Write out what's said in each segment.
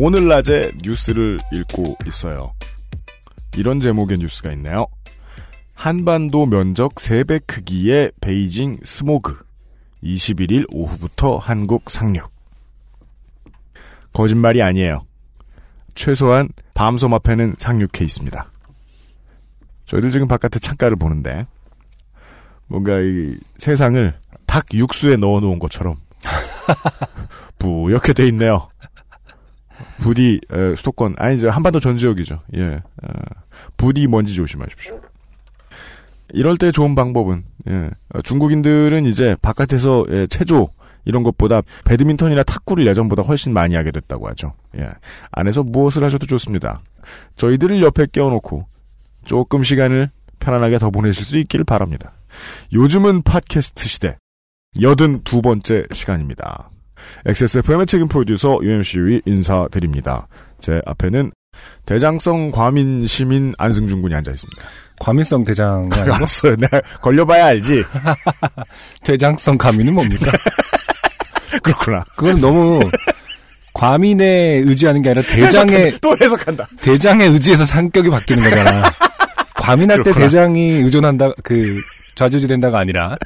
오늘 낮에 뉴스를 읽고 있어요. 이런 제목의 뉴스가 있네요. 한반도 면적 3배 크기의 베이징 스모그. 21일 오후부터 한국 상륙. 거짓말이 아니에요. 최소한 밤섬 앞에는 상륙해 있습니다. 저희들 지금 바깥에 창가를 보는데 뭔가 이 세상을 닭 육수에 넣어 놓은 것처럼 뿌옇게 돼 있네요. 부디 에, 수도권 아니 저 한반도 전 지역이죠. 예, 어, 부디 먼지 조심하십시오. 이럴 때 좋은 방법은 예, 어, 중국인들은 이제 바깥에서 예, 체조 이런 것보다 배드민턴이나 탁구를 예전보다 훨씬 많이 하게 됐다고 하죠. 예, 안에서 무엇을 하셔도 좋습니다. 저희들을 옆에 껴놓고 조금 시간을 편안하게 더 보내실 수 있기를 바랍니다. 요즘은 팟캐스트 시대 여든 두 번째 시간입니다. XSFM의 책임 프로듀서 UMC의 인사드립니다. 제 앞에는 대장성 과민 시민 안승준 군이 앉아 있습니다. 과민성 대장 알았어요. 내가 걸려봐야 알지. 대장성 과민은 뭡니까? 그렇구나. 그건 너무 과민에 의지하는 게 아니라 해석한다. 또 해석한다. 대장에 의지해서 성격이 바뀌는 거잖아. 과민할 때 그렇구나. 대장이 의존한다 그 좌지우지된다가 아니라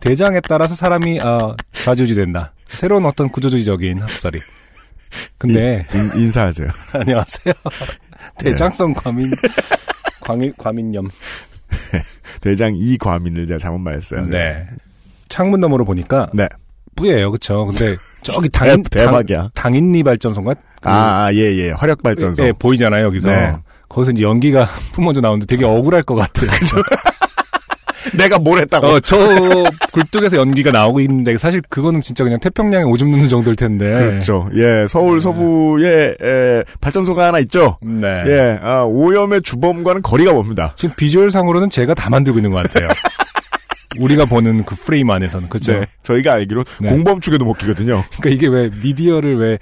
대장에 따라서 사람이 어, 좌지우지된다. 새로운 어떤 구조적인 학설이. 근데 인, 인 사하세요. 안녕하세요. 대장성 과민 과민 과민염. 대장 이과민을 제가 잘못 말했어요. 네. 창문 너머로 보니까 네. 뿌예요, 그쵸? 근데 저기 당인 대, 대박이야. 당, 인리 발전소인가? 그, 아, 아, 예, 예. 화력 발전소. 예, 보이잖아요, 여기서. 네. 거기서 이제 연기가 뿜어져 나오는데 되게 억울할 것 같아요. 내가 뭘 했다고. 어, 저 굴뚝에서 연기가 나오고 있는데 사실 그거는 진짜 그냥 태평양에 오줌 누는 정도일 텐데. 그렇죠. 예, 서울 서부에 에, 발전소가 하나 있죠. 네. 예, 아, 오염의 주범과는 거리가 멉니다. 지금 비주얼상으로는 제가 다 만들고 있는 것 같아요. 우리가 보는 그 프레임 안에서는 그죠? 네, 저희가 알기로 네. 공범 축에도 못 끼거든요. 그러니까 이게 왜 미디어를 왜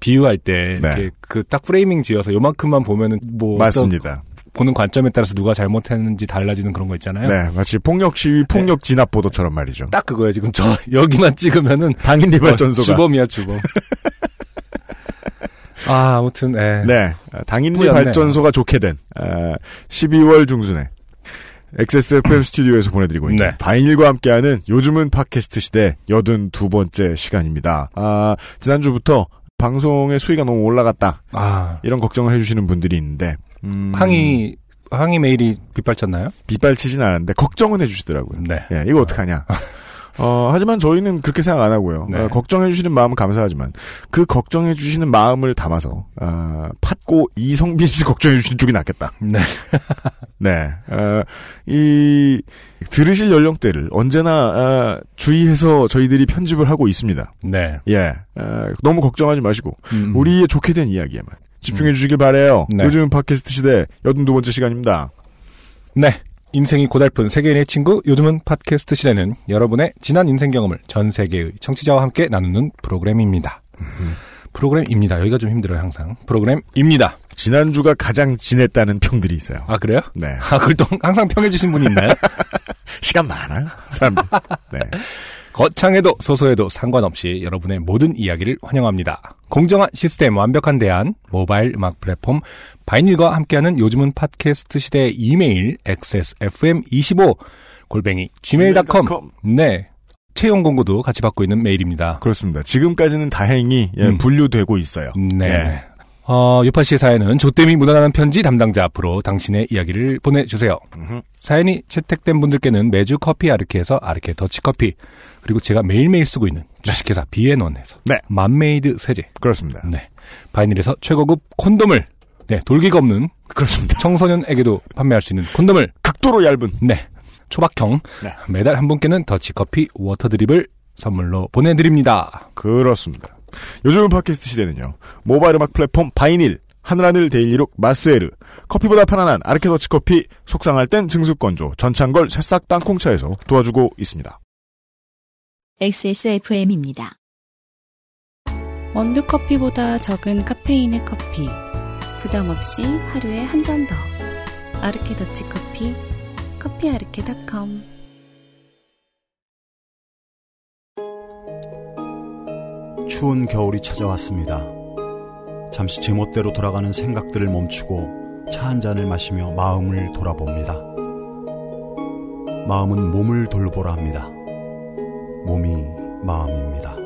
비유할 때 네. 이렇게 그 딱 framing 지어서 요만큼만 보면은 뭐 맞습니다. 보는 관점에 따라서 누가 잘못했는지 달라지는 그런 거 있잖아요. 네, 마치 폭력 시위, 폭력 진압 보도처럼 말이죠. 딱 그거예요. 지금 저 여기만 찍으면은 당인 리 발 전소가. 어, 주범이야 주범. 아 아무튼 예. 네, 아, 당인리. 발전소가 좋게 된 아, 12월 중순에 XSFM 스튜디오에서 보내드리고 있는 네. 바이닐과 함께하는 요즘은 팟캐스트 시대 여든 두 번째 시간입니다. 아, 지난주부터 방송의 수위가 너무 올라갔다 아 이런 걱정을 해주시는 분들이 있는데 음, 항의 항의 메일이 빗발쳤나요? 빗발치진 않았는데 걱정은 해주시더라고요. 네. 예, 이거 어떡하냐. 어, 하지만 저희는 그렇게 생각 안 하고요. 네. 어, 걱정해주시는 마음은 감사하지만, 그 걱정해주시는 마음을 담아서, 아, 팥고 이성빈 씨 걱정해주시는 쪽이 낫겠다. 네. 네. 어, 이, 들으실 연령대를 언제나, 아, 주의해서 저희들이 편집을 하고 있습니다. 네. 예. 어, 너무 걱정하지 마시고, 음. 우리의 좋게 된 이야기에만 집중해 주시길 바래요 네. 요즘 팟캐스트 시대 여든 두 번째 시간입니다. 네. 인생이 고달픈 세계인의 친구 요즘은 팟캐스트 시대는 여러분의 지난 인생 경험을 전 세계의 청취자와 함께 나누는 프로그램입니다. 프로그램입니다. 여기가 좀 힘들어요 항상. 프로그램입니다. 지난주가 가장 진했다는 평들이 있어요. 아 그래요? 네. 아 그걸 또 항상 평해주신 분이 있나요? 시간 많아요? 사람들. 네. 거창해도 소소해도 상관없이 여러분의 모든 이야기를 환영합니다. 공정한 시스템 완벽한 대안 모바일 음악 플랫폼 바이닐과 함께하는 요즘은 팟캐스트 시대의 이메일 xsfm25 골뱅이 gmail.com 네 채용 공고도 같이 받고 있는 메일입니다. 그렇습니다. 지금까지는 다행히 예, 음. 분류되고 있어요. 네. 예. 어, 요파 씨의 사연은 조땜이 묻어나는 편지 담당자 앞으로 당신의 이야기를 보내주세요. 음흠. 사연이 채택된 분들께는 매주 커피 아르케에서 아르케 더치커피 그리고 제가 매일매일 쓰고 있는 주식회사 비앤원에서 네. 맘메이드 세제 그렇습니다. 네. 바이닐에서 최고급 콘돔을 네, 돌기가 없는 그렇습니다. 청소년에게도 판매할 수 있는 콘돔을 극도로 얇은 네. 초박형 네. 매달 한 분께는 더치커피 water drip을 선물로 보내드립니다. 그렇습니다. 요즘 팟캐스트 시대는요. 모바일 음악 플랫폼 바이닐 하늘하늘 daily look 마스에르, 커피보다 편안한 아르케 더치커피, 속상할 땐 증수건조, 전창걸 새싹 땅콩차에서 도와주고 있습니다. XSFM입니다. 원두커피보다 적은 카페인의 커피. 부담 없이 하루에 한 잔 더. 아르케 더치 커피. 커피아르케닷컴. 추운 겨울이 찾아왔습니다. 잠시 제멋대로 돌아가는 생각들을 멈추고 차 한 잔을 마시며 마음을 돌아봅니다. 마음은 몸을 돌보라 합니다. 몸이 마음입니다.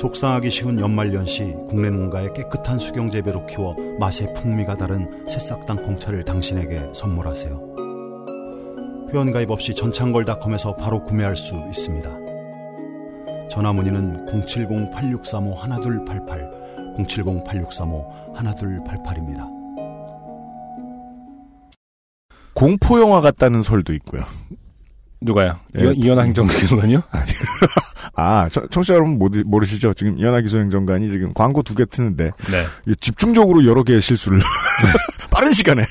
속상하기 쉬운 연말연시 국내 농가의 깨끗한 수경 재배로 키워 맛의 풍미가 다른 새싹 땅콩차를 당신에게 선물하세요. 회원가입 없이 전창걸닷컴에서 바로 구매할 수 있습니다. 전화 문의는 070-8635-1288, 070-8635-1288입니다. 공포 영화 같다는 설도 있고요. 누가요? 예. 이- 이현아 행정기관이요? 아, 청- 청취자 여러분 모르, 모르시죠? 지금 이현아 기소 행정관이 지금 광고 두 개 트는데 네. 이 집중적으로 여러 개의 실수를 빠른 시간에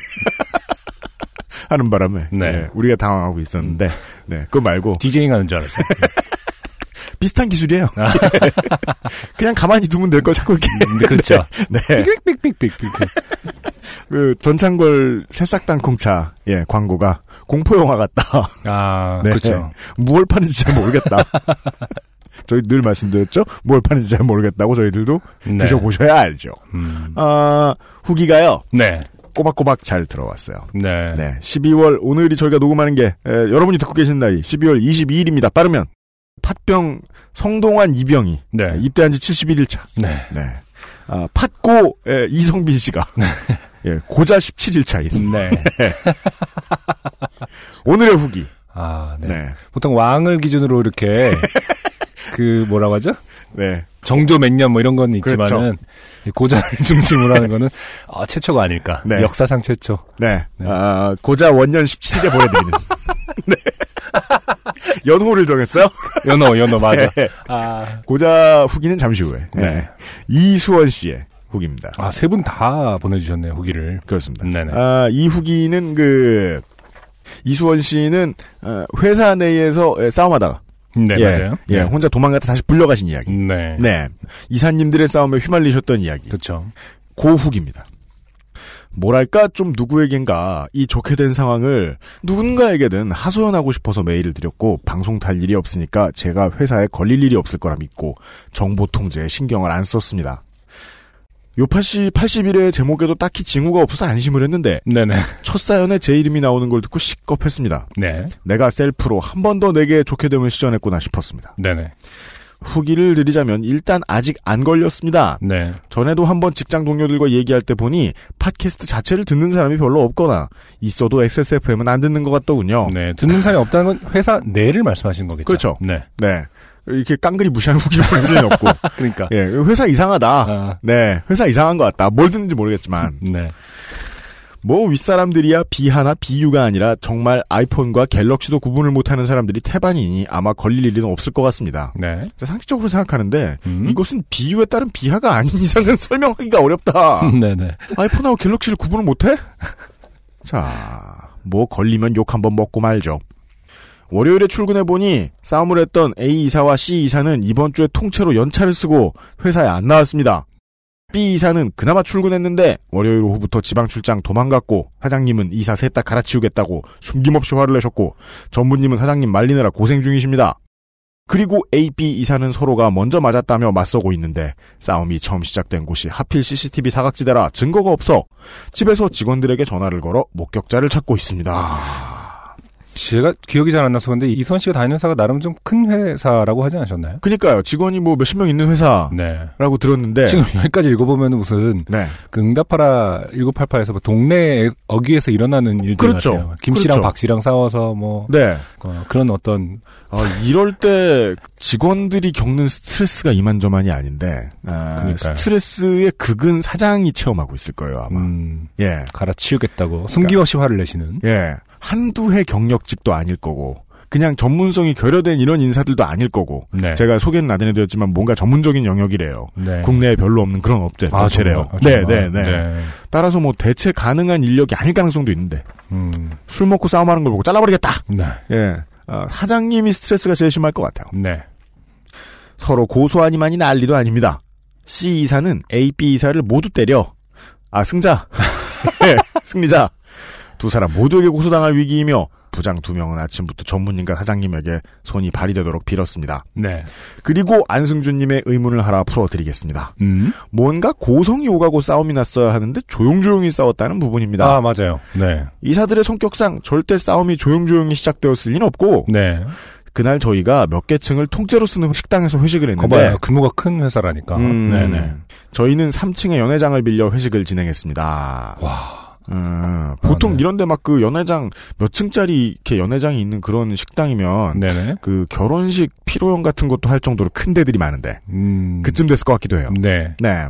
하는 바람에 네. 예, 우리가 당황하고 있었는데 네, 그거 말고 디제잉 하는 줄 알았어요. 비슷한 기술이에요. 그냥 가만히 두면 될 걸 자꾸 이렇게 네, 그렇죠. 네. 삑삑삑삑. 그 전창걸 새싹 땅콩차 예 광고가 공포 영화 같다. 아, 네. 그렇죠. 무얼 파는지 잘 모르겠다. 저희 늘 말씀드렸죠. 무얼 파는지 잘 모르겠다고 저희들도 네. 드셔보셔야 알죠. 음. 아 후기가요. 네. 꼬박꼬박 잘 들어왔어요. 네. 네, 12월 오늘이 저희가 녹음하는 게 에, 여러분이 듣고 계신 날이 12월 22일입니다. 빠르면 팥병 성동환 이병이 네. 입대한 지 71일 차. 네. 네. 아, 팥고 에, 이성빈 씨가 예, 고자 17일 차인 네. 오늘의 후기. 아, 네. 네. 보통 왕을 기준으로 이렇게 그 뭐라고 하죠? 네. 정조 몇년 뭐 이런 건 있지만은 그렇죠. 이 고자를 중심으로 하는 거는 아, 최초가 아닐까. 네. 역사상 최초. 네. 네. 아, 고자 원년 17일에 보내드리는. 네. 연호를 정했어요? 연어, 연어 맞아. 네. 아, 고자 후기는 잠시 후에. 네. 이수원 씨의 후기입니다. 아, 세 분 다 보내주셨네요, 후기를. 그렇습니다. 네네. 아, 이 후기는 그 이수원 씨는 어, 회사 내에서 에, 싸움하다가 네, 예, 맞아요. 예, 네. 혼자 도망갔다 다시 불려가신 이야기. 네. 네. 이사님들의 싸움에 휘말리셨던 이야기. 그렇죠. 고 후기입니다. 뭐랄까 좀 누구에겐가 이 좋게 된 상황을 누군가에게든 하소연하고 싶어서 메일을 드렸고 방송 탈 일이 없으니까 제가 회사에 걸릴 일이 없을 거라 믿고 정보 통제에 신경을 안 썼습니다. 요파시 81회 제목에도 딱히 징후가 없어서 안심을 했는데 네네. 첫 사연에 제 이름이 나오는 걸 듣고 시겁했습니다. 네. 내가 셀프로 한 번 더 내게 좋게 됨을 시전했구나 싶었습니다. 네네. 후기를 드리자면 일단 아직 안 걸렸습니다. 네. 전에도 한번 직장 동료들과 얘기할 때 보니 팟캐스트 자체를 듣는 사람이 별로 없거나 있어도 XSFM은 안 듣는 것 같더군요. 네. 듣는 사람이 없다는 건 회사 내를 말씀하시는 거겠죠. 그렇죠. 네. 네. 이렇게 깡그리 무시하는 후기를 보낼 리는 없고. 그러니까. 예, 회사 이상하다. 아, 네, 회사 이상한 것 같다. 뭘 듣는지 모르겠지만. 네. 뭐 윗사람들이야 비하나 비유가 아니라 정말 아이폰과 갤럭시도 구분을 못하는 사람들이 태반이니 아마 걸릴 일은 없을 것 같습니다. 네. 상식적으로 생각하는데 음. 이것은 비유에 따른 비하가 아닌 이상은 설명하기가 어렵다. 네네. 아이폰하고 갤럭시를 구분을 못해? 자, 뭐 걸리면 욕 한번 먹고 말죠. 월요일에 출근해 보니 싸움을 했던 A 이사와 C 이사는 이번 주에 통째로 연차를 쓰고 회사에 안 나왔습니다. B 이사는 그나마 출근했는데 월요일 오후부터 지방 출장 도망갔고 사장님은 이사 셋 다 갈아치우겠다고 숨김없이 화를 내셨고 전무님은 사장님 말리느라 고생 중이십니다. 그리고 A, B 이사는 서로가 먼저 맞았다며 맞서고 있는데 싸움이 처음 시작된 곳이 하필 CCTV 사각지대라 증거가 없어 집에서 직원들에게 전화를 걸어 목격자를 찾고 있습니다. 제가 기억이 잘 안 나서 근데 이선 씨가 다니는 회사가 나름 좀 큰 회사라고 하지 않으셨나요? 그니까요. 직원이 뭐 몇십 명 있는 회사라고 네. 들었는데 지금 여기까지 읽어보면 무슨 네. 그 응답하라 1988에서 뭐 동네 어귀에서 일어나는 일들 그렇죠. 같아요. 김 씨랑 그렇죠. 박 씨랑 싸워서 뭐 네. 어, 그런 어떤 아, 이럴 때 직원들이 겪는 스트레스가 이만저만이 아닌데 아. 스트레스의 극은 사장이 체험하고 있을 거예요 아마. 음, 예. 갈아치우겠다고 숨김없이 화를 내시는 예. 한두 해 경력직도 아닐 거고 그냥 전문성이 결여된 이런 인사들도 아닐 거고 네. 제가 소개는 나중에 드렸지만 뭔가 전문적인 영역이래요. 네. 국내에 별로 없는 그런 업체, 아, 업체래요. 아, 네, 정말? 네, 네, 따라서 뭐 대체 가능한 인력이 아닐 가능성도 있는데 음, 술 먹고 싸움하는 걸 보고 잘라버리겠다. 네. 예, 어, 사장님이 스트레스가 제일 심할 것 같아요. 네. 서로 고소하니만이 난리도 아닙니다. C 이사는 A, B 이사를 모두 때려. 아 승자, 예, 승리자. 두 사람 모두에게 고소당할 위기이며 부장 두 명은 아침부터 전문인과 사장님에게 손이 발휘되도록 빌었습니다. 네. 그리고 안승준님의 의문을 하나 풀어드리겠습니다. 음. 뭔가 고성이 오가고 싸움이 났어야 하는데 조용조용히 싸웠다는 부분입니다. 아, 맞아요. 네. 이사들의 성격상 절대 싸움이 조용조용히 시작되었을 리는 없고 네. 그날 저희가 몇 개 층을 통째로 쓰는 식당에서 회식을 했는데 거봐요. 규모가 큰 회사라니까. 음, 네네. 저희는 3층에 연회장을 빌려 회식을 진행했습니다. 와. 음, 보통 아, 네. 이런데 막 그 연회장 몇 층짜리 이렇게 연회장이 있는 그런 식당이면 네네. 그 결혼식 피로연 같은 것도 할 정도로 큰 데들이 많은데 음. 그쯤 됐을 것 같기도 해요. 네. 네.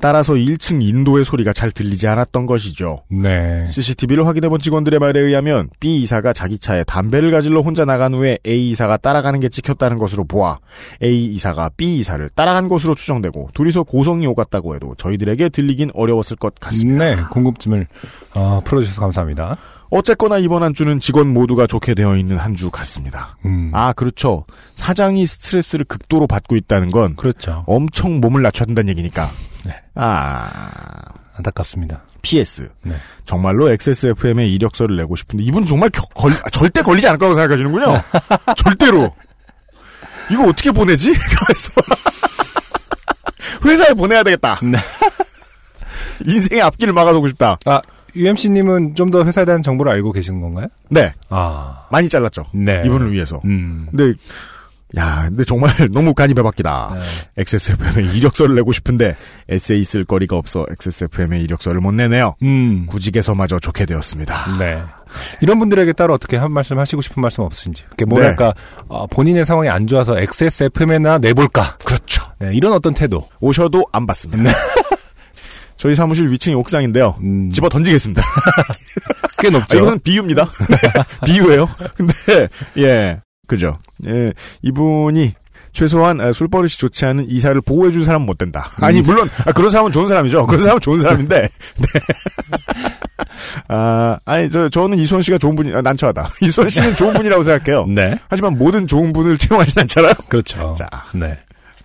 따라서 1층 인도의 소리가 잘 들리지 않았던 것이죠. 네. CCTV를 확인해본 직원들의 말에 의하면 B 이사가 자기 차에 담배를 가지러 혼자 나간 후에 A 이사가 따라가는 게 찍혔다는 것으로 보아 A 이사가 B 이사를 따라간 것으로 추정되고 둘이서 고성이 오갔다고 해도 저희들에게 들리긴 어려웠을 것 같습니다. 네. 궁금증을 어, 풀어주셔서 감사합니다. 어쨌거나 이번 한 주는 직원 모두가 좋게 되어 있는 한 주 같습니다. 음. 아 그렇죠. 사장이 스트레스를 극도로 받고 있다는 건 그렇죠. 엄청 몸을 낮춰야 된다는 얘기니까. 네. 아 안타깝습니다. PS. 네. 정말로 XSFM에 이력서를 내고 싶은데 이분 정말 겨- 걸- 아, 절대 걸리지 않을 거라고 생각하시는군요. 절대로. 이거 어떻게 보내지? 회사에 보내야 되겠다. 네. 인생의 앞길을 막아두고 싶다. 아, UMC님은 좀 더 회사에 대한 정보를 알고 계시는 건가요? 네. 아. 많이 잘랐죠. 네. 이분을 위해서. 음. 근데 야, 근데 정말 너무 간이 배박기다. 네. XSFM에 이력서를 내고 싶은데 에세이 쓸 거리가 없어 XSFM에 이력서를 못 내네요. 음. 구직에서마저 좋게 되었습니다. 네. 이런 분들에게 따로 어떻게 한 말씀 하시고 싶은 말씀 없으신지. 이렇게 뭐랄까, 어, 본인의 상황이 안 좋아서 XSFM에나 내볼까. 그렇죠. 네, 이런 어떤 태도. 오셔도 안 받습니다. 저희 사무실 위층이 옥상인데요. 음, 집어 던지겠습니다. 꽤 아, 높죠. 이것은 비유입니다. 네, 비유예요. 근데 예, 그죠. 예, 이분이 최소한 아, 술버릇이 좋지 않은 이사를 보호해줄 사람은 못 된다. 아니 물론 아, 그런 사람은 좋은 사람이죠. 그런 사람은 좋은 사람인데. 네. 아, 아니 저 저는 이수원 씨가 좋은 분이 아, 난처하다. 이수원 씨는 좋은 분이라고 생각해요. 네. 하지만 모든 좋은 분을 채용하진 않잖아요. 그렇죠. 자. 네.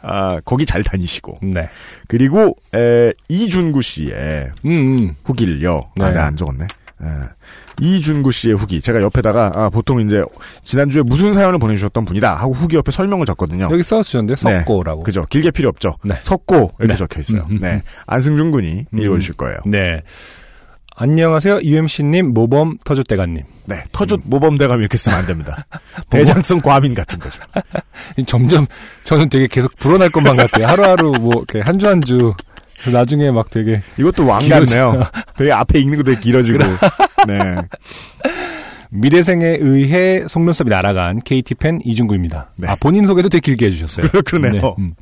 아, 거기 잘 다니시고. 네. 그리고 에, 이준구 씨의 음, 음. 후기를요. 아, 네. 내가 안 적었네. 예. 이준구 씨의 후기. 제가 옆에다가, 아, 보통 이제, 지난주에 무슨 사연을 보내주셨던 분이다. 하고 후기 옆에 설명을 적거든요. 여기 써주셨는데, 네. 석고라고. 그죠. 길게 필요 없죠. 네. 석고. 이렇게 네. 적혀 있어요. 음, 음, 네. 안승준 군이 음. 읽어주실 거예요. 네. 안녕하세요. UMC님, 모범 터줏대감님. 네. 터줏 모범대감 이렇게 쓰면 안 됩니다. 대장성 과민 같은 거죠. 점점 저는 되게 계속 불어날 것만 같아요. 하루하루 뭐, 이렇게 한주한 주. 나중에 막 되게. 이것도 왕 같네요. 되게 앞에 읽는 거 되게 길어지고. 네. 미래생에 의해 속눈썹이 날아간 KT팬 이준구입니다. 네. 아, 본인 소개도 되게 길게 해주셨어요. 그러네요. 음.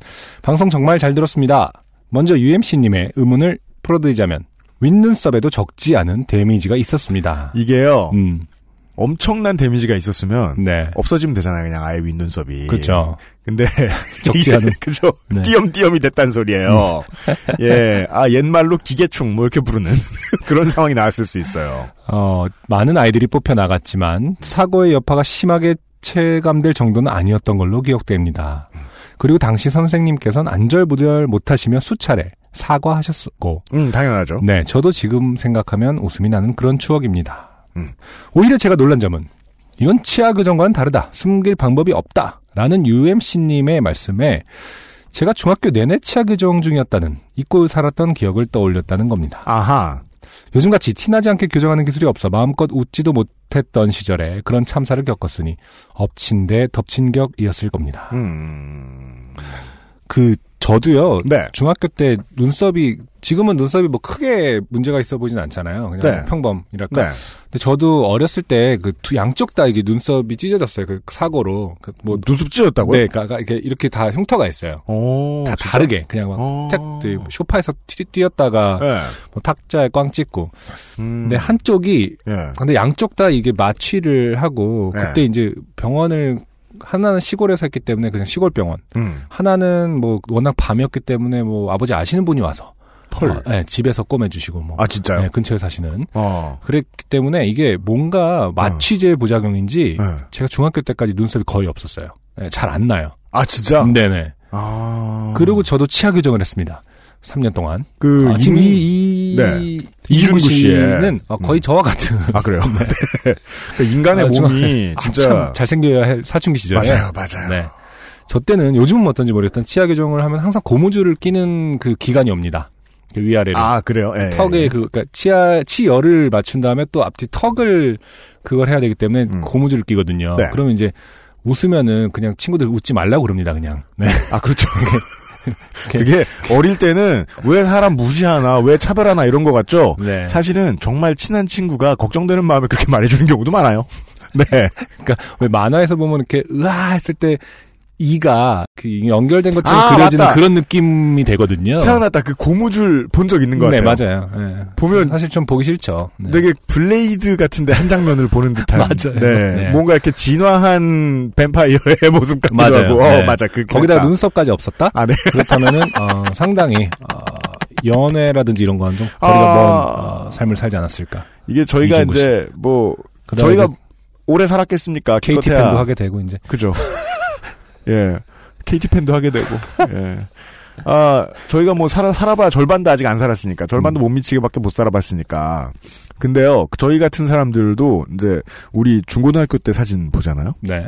방송 정말 잘 들었습니다. 먼저 UMC님의 의문을 풀어드리자면, 윗눈썹에도 적지 않은 데미지가 있었습니다. 이게요. 음, 엄청난 데미지가 있었으면 네. 없어지면 되잖아요. 그냥 아예 윗눈썹이. 그렇죠. 근데 적지 않은. 그죠 네. 음. 띄엄띄엄이 됐단 소리예요. 예, 아 옛말로 기계충 뭐 이렇게 부르는 그런 상황이 나왔을 수 있어요. 어, 많은 아이들이 뽑혀 나갔지만 사고의 여파가 심하게 체감될 정도는 아니었던 걸로 기억됩니다. 그리고 당시 선생님께서는 안절부절 못하시며 수차례 사과하셨고, 음 당연하죠. 네, 저도 지금 생각하면 웃음이 나는 그런 추억입니다. 음. 오히려 제가 놀란 점은 이건 치아 교정과는 다르다. 숨길 방법이 없다. 라는 UMC님의 말씀에 제가 중학교 내내 치아 교정 중이었다는 잊고 살았던 기억을 떠올렸다는 겁니다. 아하. 요즘같이 티나지 않게 교정하는 기술이 없어 마음껏 웃지도 못했던 시절에 그런 참사를 겪었으니 엎친 데 덮친 격이었을 겁니다. 음. 그 저도요. 네. 중학교 때 눈썹이 지금은 눈썹이 뭐 크게 문제가 있어 보진 않잖아요. 그냥 네. 평범이랄까. 네. 근데 저도 어렸을 때 그 양쪽 다 이게 눈썹이 찢어졌어요. 그 사고로. 그 뭐 눈썹 찢었다고요? 네, 그러니까 이렇게 이렇게 다 흉터가 있어요. 오, 다 진짜? 다르게 그냥 막 어. 탁, 그 쇼파에서 뛰, 뛰었다가 네. 뭐 탁자에 꽝 찍고. 음. 근데 한쪽이 예. 근데 양쪽 다 이게 마취를 하고 네. 그때 이제 병원을 하나는 시골에서 했기 때문에 그냥 시골 병원. 음. 하나는 뭐 워낙 밤이었기 때문에 뭐 아버지 아시는 분이 와서 헐. 어, 네, 집에서 꼬매주시고 뭐 아, 진짜요? 네, 근처에 사시는 어. 그랬기 때문에 이게 뭔가 마취제 부작용인지 네. 제가 중학교 때까지 눈썹이 거의 없었어요. 네, 잘안 나요. 아, 진짜? 네네. 아. 그리고 저도 치아 교정을 했습니다. 3년 동안. 그, 아, 지금 임- 이, 이 네. 이준구 씨는 어, 거의 저와 같은 아, 그래요? 네. 그 인간의 아, 몸이 아, 진짜. 참 잘생겨야 할 사춘기 시절에 맞아요, 맞아요. 네. 저 때는 요즘은 어떤지 모르겠던 치아 교정을 하면 항상 고무줄을 끼는 그 기간이 옵니다. 그 위아래로. 아, 그래요? 예. 턱에 그, 그니까 치아, 치열을 맞춘 다음에 또 앞뒤 턱을 그걸 해야 되기 때문에 음. 고무줄을 끼거든요. 네. 그러면 이제 웃으면은 그냥 친구들 웃지 말라고 그럽니다, 그냥. 네. 아, 그렇죠. 그게 어릴 때는 왜 사람 무시하나, 왜 차별하나 이런 거 같죠? 네. 사실은 정말 친한 친구가 걱정되는 마음에 그렇게 말해주는 경우도 많아요. 네. 그러니까 왜 만화에서 보면 이렇게 으아 했을 때 이가 그 연결된 것처럼 아, 그려지는 맞다. 그런 느낌이 되거든요. 생각났다. 그 고무줄 본 적 있는 것 네, 같아요. 맞아요. 네. 보면 사실 좀 보기 싫죠. 네. 되게 블레이드 같은데 한 장면을 보는 듯한. 맞아요. 네. 네. 뭔가 이렇게 진화한 뱀파이어의 모습 같기도 맞아요. 하고. 어, 네. 맞아. 그 거기다가 눈썹까지 없었다? 아, 네. 그렇다면은 어, 상당히 어, 연애라든지 이런 거는 좀 거리가 아. 먼 어, 삶을 살지 않았을까. 이게 저희가 이제 뭐 저희가 이제 오래 살았겠습니까? KT. 팬도 하게 되고 이제 그죠. 예. KT 팬도 하게 되고. 예. 아, 저희가 뭐 살아, 살아봐 절반도 아직 안 살았으니까. 절반도 못 미치게밖에 못 살아봤으니까. 근데요, 저희 같은 사람들도 이제 우리 중고등학교 때 사진 보잖아요? 네.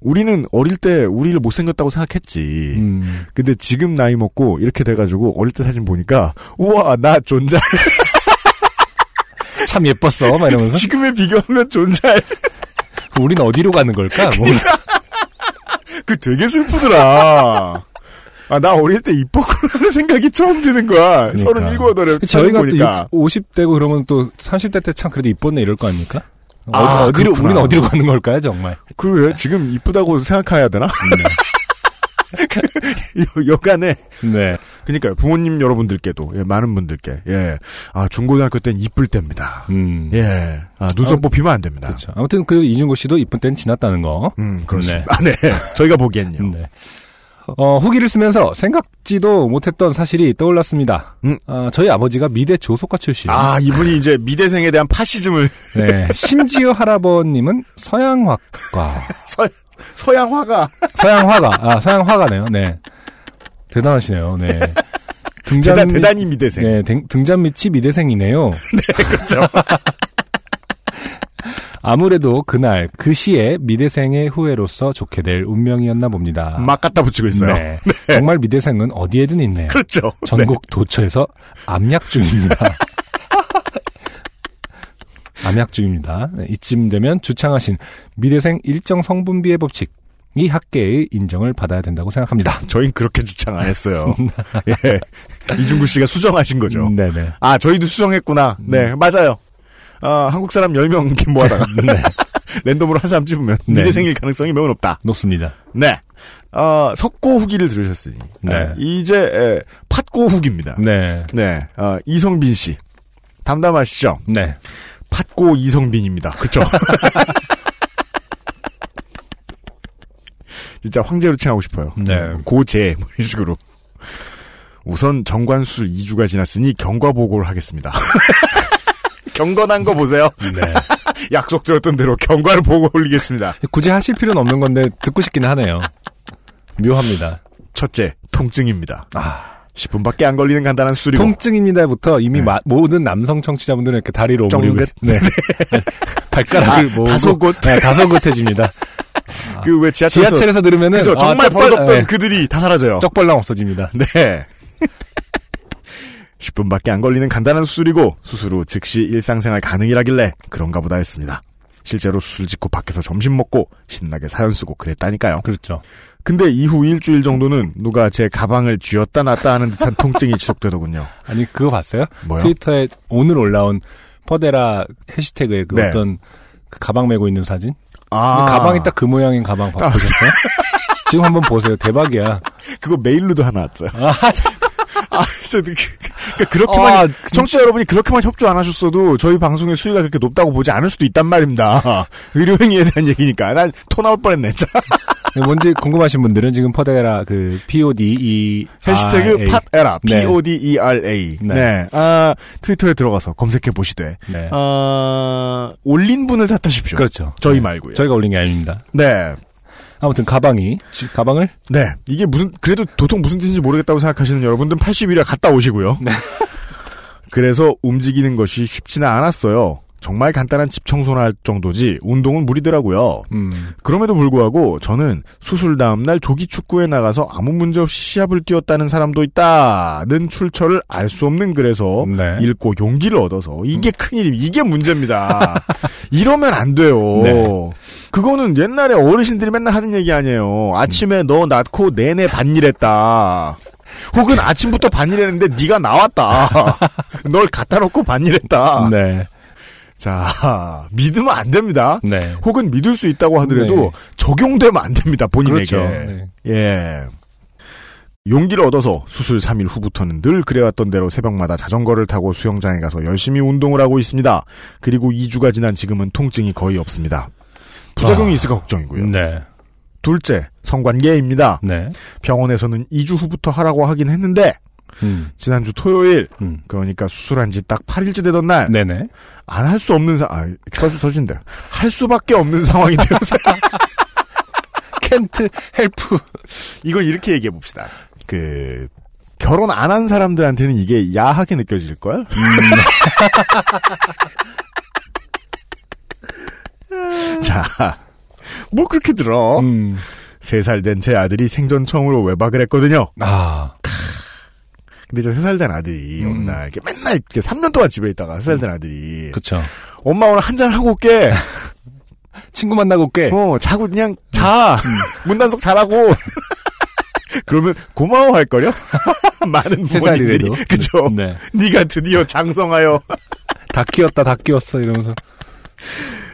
우리는 어릴 때 우리를 못생겼다고 생각했지. 음. 근데 지금 나이 먹고 이렇게 돼가지고 어릴 때 사진 보니까, 우와, 나 존잘. 참 예뻤어. 막 이러면서 지금에 비교하면 존잘. 우리는 어디로 가는 걸까? 뭐. 그 되게 슬프더라. 아, 나 어릴 때 이뻤구나라는 생각이 처음 드는 거야. 서른 일곱 여덟에 저희가 보니까. 또 50대고 그러면 또 30대 때 참 그래도 이뻤네 이럴 거 아닙니까? 아, 어, 디로 그렇구나. 우리는 어디로 가는 걸까요, 정말? 그래, 지금 이쁘다고 생각해야 되나? 여- 여간에. 네. 그니까요, 부모님 여러분들께도, 예, 많은 분들께, 예. 아, 중고등학교 땐 이쁠 때입니다. 음. 예. 아, 눈썹 아, 뽑히면 안 됩니다. 그렇죠. 아무튼 그 이준구 씨도 이쁜 때는 지났다는 거. 음, 그렇습니다. 아, 네. 저희가 보기엔요. 네. 어, 후기를 쓰면서 생각지도 못했던 사실이 떠올랐습니다. 음. 어, 저희 아버지가 미대 조속과 출신. 아, 이분이 이제 미대생에 대한 파시즘을, 네. 심지어 할아버님은 서양화과. 서, 서양 화가. 서양 화가. 아, 서양 화가네요. 네. 대단하시네요. 네. 등잔 대단, 밑- 대단히 미대생. 네, 등, 등잔 밑이 미대생이네요. 그렇죠. 아무래도 그날 그 시에 미대생의 후회로서 좋게 될 운명이었나 봅니다. 막 갖다 붙이고 있어요. 네. 정말 미대생은 어디에든 있네요. 그렇죠. 전국 도처에서 암약 중입니다. 암약 중입니다. 네, 이쯤 되면 주창하신 미대생 일정 성분비의 법칙. 이 학계의 인정을 받아야 된다고 생각합니다. 저희는 그렇게 주창 안 했어요. 예. 이중구 씨가 수정하신 거죠. 음, 네네. 아, 저희도 수정했구나. 네, 맞아요. 아, 한국 사람 10명 이렇게 모아다가. 네. 랜덤으로 한 사람 찍으면 네. 미대생일 가능성이 매우 높다. 높습니다. 네. 어, 석고 후기를 들으셨으니. 네. 아, 이제, 에, 팥고 후기입니다. 네. 네. 어, 이성빈 씨. 담담하시죠? 네. 팥고 이성빈입니다. 그쵸? 진짜 황제로 칭하고 싶어요. 네. 고제, 뭐 이런 식으로. 우선 정관술 2주가 지났으니 경과 보고를 하겠습니다. 경건한 거 보세요. 네. 약속 드렸던 대로 경과를 보고 올리겠습니다. 굳이 하실 필요는 없는 건데 듣고 싶긴 하네요. 묘합니다. 첫째, 통증입니다. 아, 10분밖에 안 걸리는 간단한 수술이고. 통증입니다부터 이미 네. 마- 모든 남성 청취자분들은 이렇게 다리로. 오므리고 계시- 네. 발가락을 아, 다소곳. 네, 다소곳해집니다. 그왜 지하철에서. 지하철에서 들으면은 그죠, 아, 정말 쩍벌- 버릇없던 네, 그들이 다 사라져요. 쩍벌랑 없어집니다. 네. 10분밖에 안 걸리는 간단한 수술이고 수술 후 즉시 일상생활 가능이라길래 그런가 보다 했습니다. 실제로 수술 직후 밖에서 점심 먹고 신나게 사연 쓰고 그랬다니까요. 그렇죠. 근데 이후 일주일 정도는 누가 제 가방을 쥐었다 놨다 하는 듯한 통증이 지속되더군요. 아니 그거 봤어요? 뭐요? 트위터에 오늘 올라온 퍼데라 해시태그에 그 네. 어떤 그 가방 메고 있는 사진? 아, 가방이 딱 그 모양인 가방 봐- 보셨어요? 지금 한번 보세요. 대박이야. 그거 메일로도 하나 왔어요. 아, 아, 진짜 그, 그러니까 그렇게만 아, 청취자 여러분이 그렇게만 협조 안 하셨어도 저희 방송의 수위가 그렇게 높다고 보지 않을 수도 있단 말입니다. 의료행위에 대한 얘기니까 난 토 나올 뻔했네. 자, 뭔지 궁금하신 분들은 지금 퍼데라 그 PODE 해시태그 팟에라 네. P-O-D-E-R-A 네. 네. 아 트위터에 들어가서 검색해 보시되 네. 아 올린 분을 탓하십시오. 그렇죠. 저희 네. 말고요. 저희가 올린 게 아닙니다. 네. 아무튼 가방이 지- 가방을 네. 이게 무슨, 그래도 도통 무슨 뜻인지 모르겠다고 생각하시는 여러분들은 80일에 갔다 오시고요. 네. 그래서 움직이는 것이 쉽지는 않았어요. 정말 간단한 집 청소나 할 정도지 운동은 무리더라고요. 음, 그럼에도 불구하고 저는 수술 다음날 조기 축구에 나가서 아무 문제 없이 시합을 뛰었다는 사람도 있다는 출처를 알 수 없는 글에서 네. 읽고 용기를 얻어서 이게 큰일이 이게 문제입니다. 이러면 안 돼요. 네. 그거는 옛날에 어르신들이 맨날 하는 얘기 아니에요. 아침에 너 낳고 내내 반일했다. 혹은 아침부터 반일했는데 네가 나왔다. 널 갖다 놓고 반일했다. 네. 자 믿으면 안 됩니다. 네. 혹은 믿을 수 있다고 하더라도 네. 적용되면 안 됩니다. 본인에게. 그렇죠. 네. 예. 용기를 얻어서 수술 3일 후부터는 늘 그래왔던 대로 새벽마다 자전거를 타고 수영장에 가서 열심히 운동을 하고 있습니다. 그리고 2주가 지난 지금은 통증이 거의 없습니다. 부작용이 아. 있을까 걱정이고요. 네. 둘째, 성관계입니다. 네. 병원에서는 2주 후부터 하라고 하긴 했는데 음. 지난주 토요일 음. 그러니까 수술한 지 딱 8일째 되던 날 네네. 안 할 수 없는 상, 아, 써주, 써진대. 할 수밖에 없는 상황이 되어서. 캔트 헬프. 이건 이렇게 얘기해 봅시다. 그, 결혼 안 한 사람들한테는 이게 야하게 느껴질걸? 자, 뭐 그렇게 들어. 음. 세살 된 제 아들이 생전 처음으로 외박을 했거든요. 아. 근데 저 세살된 아들이 음. 어느 날 이렇게 맨날 이렇게 3년 동안 집에 있다가 세살된 아들이 그쵸. 엄마 오늘 한잔 하고 올게. 친구 만나고 올게. 어, 자고 그냥 자. 음. 문단속 잘하고. 그러면 고마워할 거요? 많은 세 부모님들이. 그죠? 네. 네가 드디어 장성하여. 다 키웠다, 다 키웠어, 이러면서.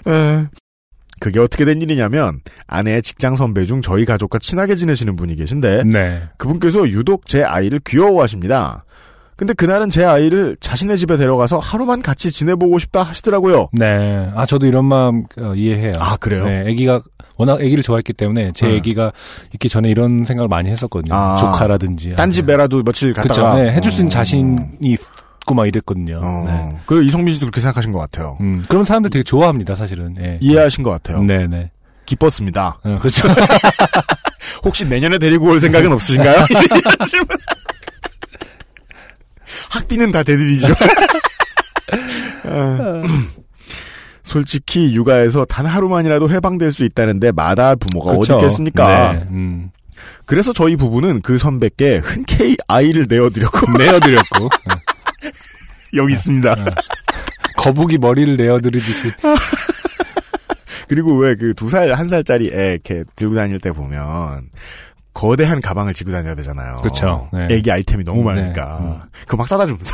에, 그게 어떻게 된 일이냐면 아내의 직장 선배 중 저희 가족과 친하게 지내시는 분이 계신데 네. 그분께서 유독 제 아이를 귀여워하십니다. 근데 그날은 제 아이를 자신의 집에 데려가서 하루만 같이 지내보고 싶다 하시더라고요. 네. 아, 저도 이런 마음 어, 이해해요. 아, 그래요? 네. 아기가 워낙 아기를 좋아했기 때문에 제 네. 아기가 있기 전에 이런 생각을 많이 했었거든요. 아. 조카라든지. 딴집 애라도 며칠 그쵸. 갔다가 네. 해줄 수 있는 어. 자신이 있고 막 이랬거든요. 어. 네. 그 이성민 씨도 그렇게 생각하신 것 같아요. 음. 그런 사람들 되게 좋아합니다, 사실은. 네. 이해하신 것 같아요. 네네. 기뻤습니다. 어, 그렇죠. 혹시 내년에 데리고 올 생각은 없으신가요? 학비는 다 대드리죠. 어, 솔직히 육아에서 단 하루만이라도 해방될 수 있다는데 마다할 부모가 그쵸. 어디 있겠습니까? 네. 음. 그래서 저희 부부는 그 선배께 흔쾌히 아이를 내어드렸고 내어드렸고. 여기 있습니다. 거북이 머리를 내어드리듯이. 그리고 왜 그 두 살, 한 살짜리 애 이렇게 들고 다닐 때 보면 거대한 가방을 지고 다녀야 되잖아요. 그쵸. 네. 애기 아이템이 너무 네. 많으니까. 음. 그거 막 싸다 주면서.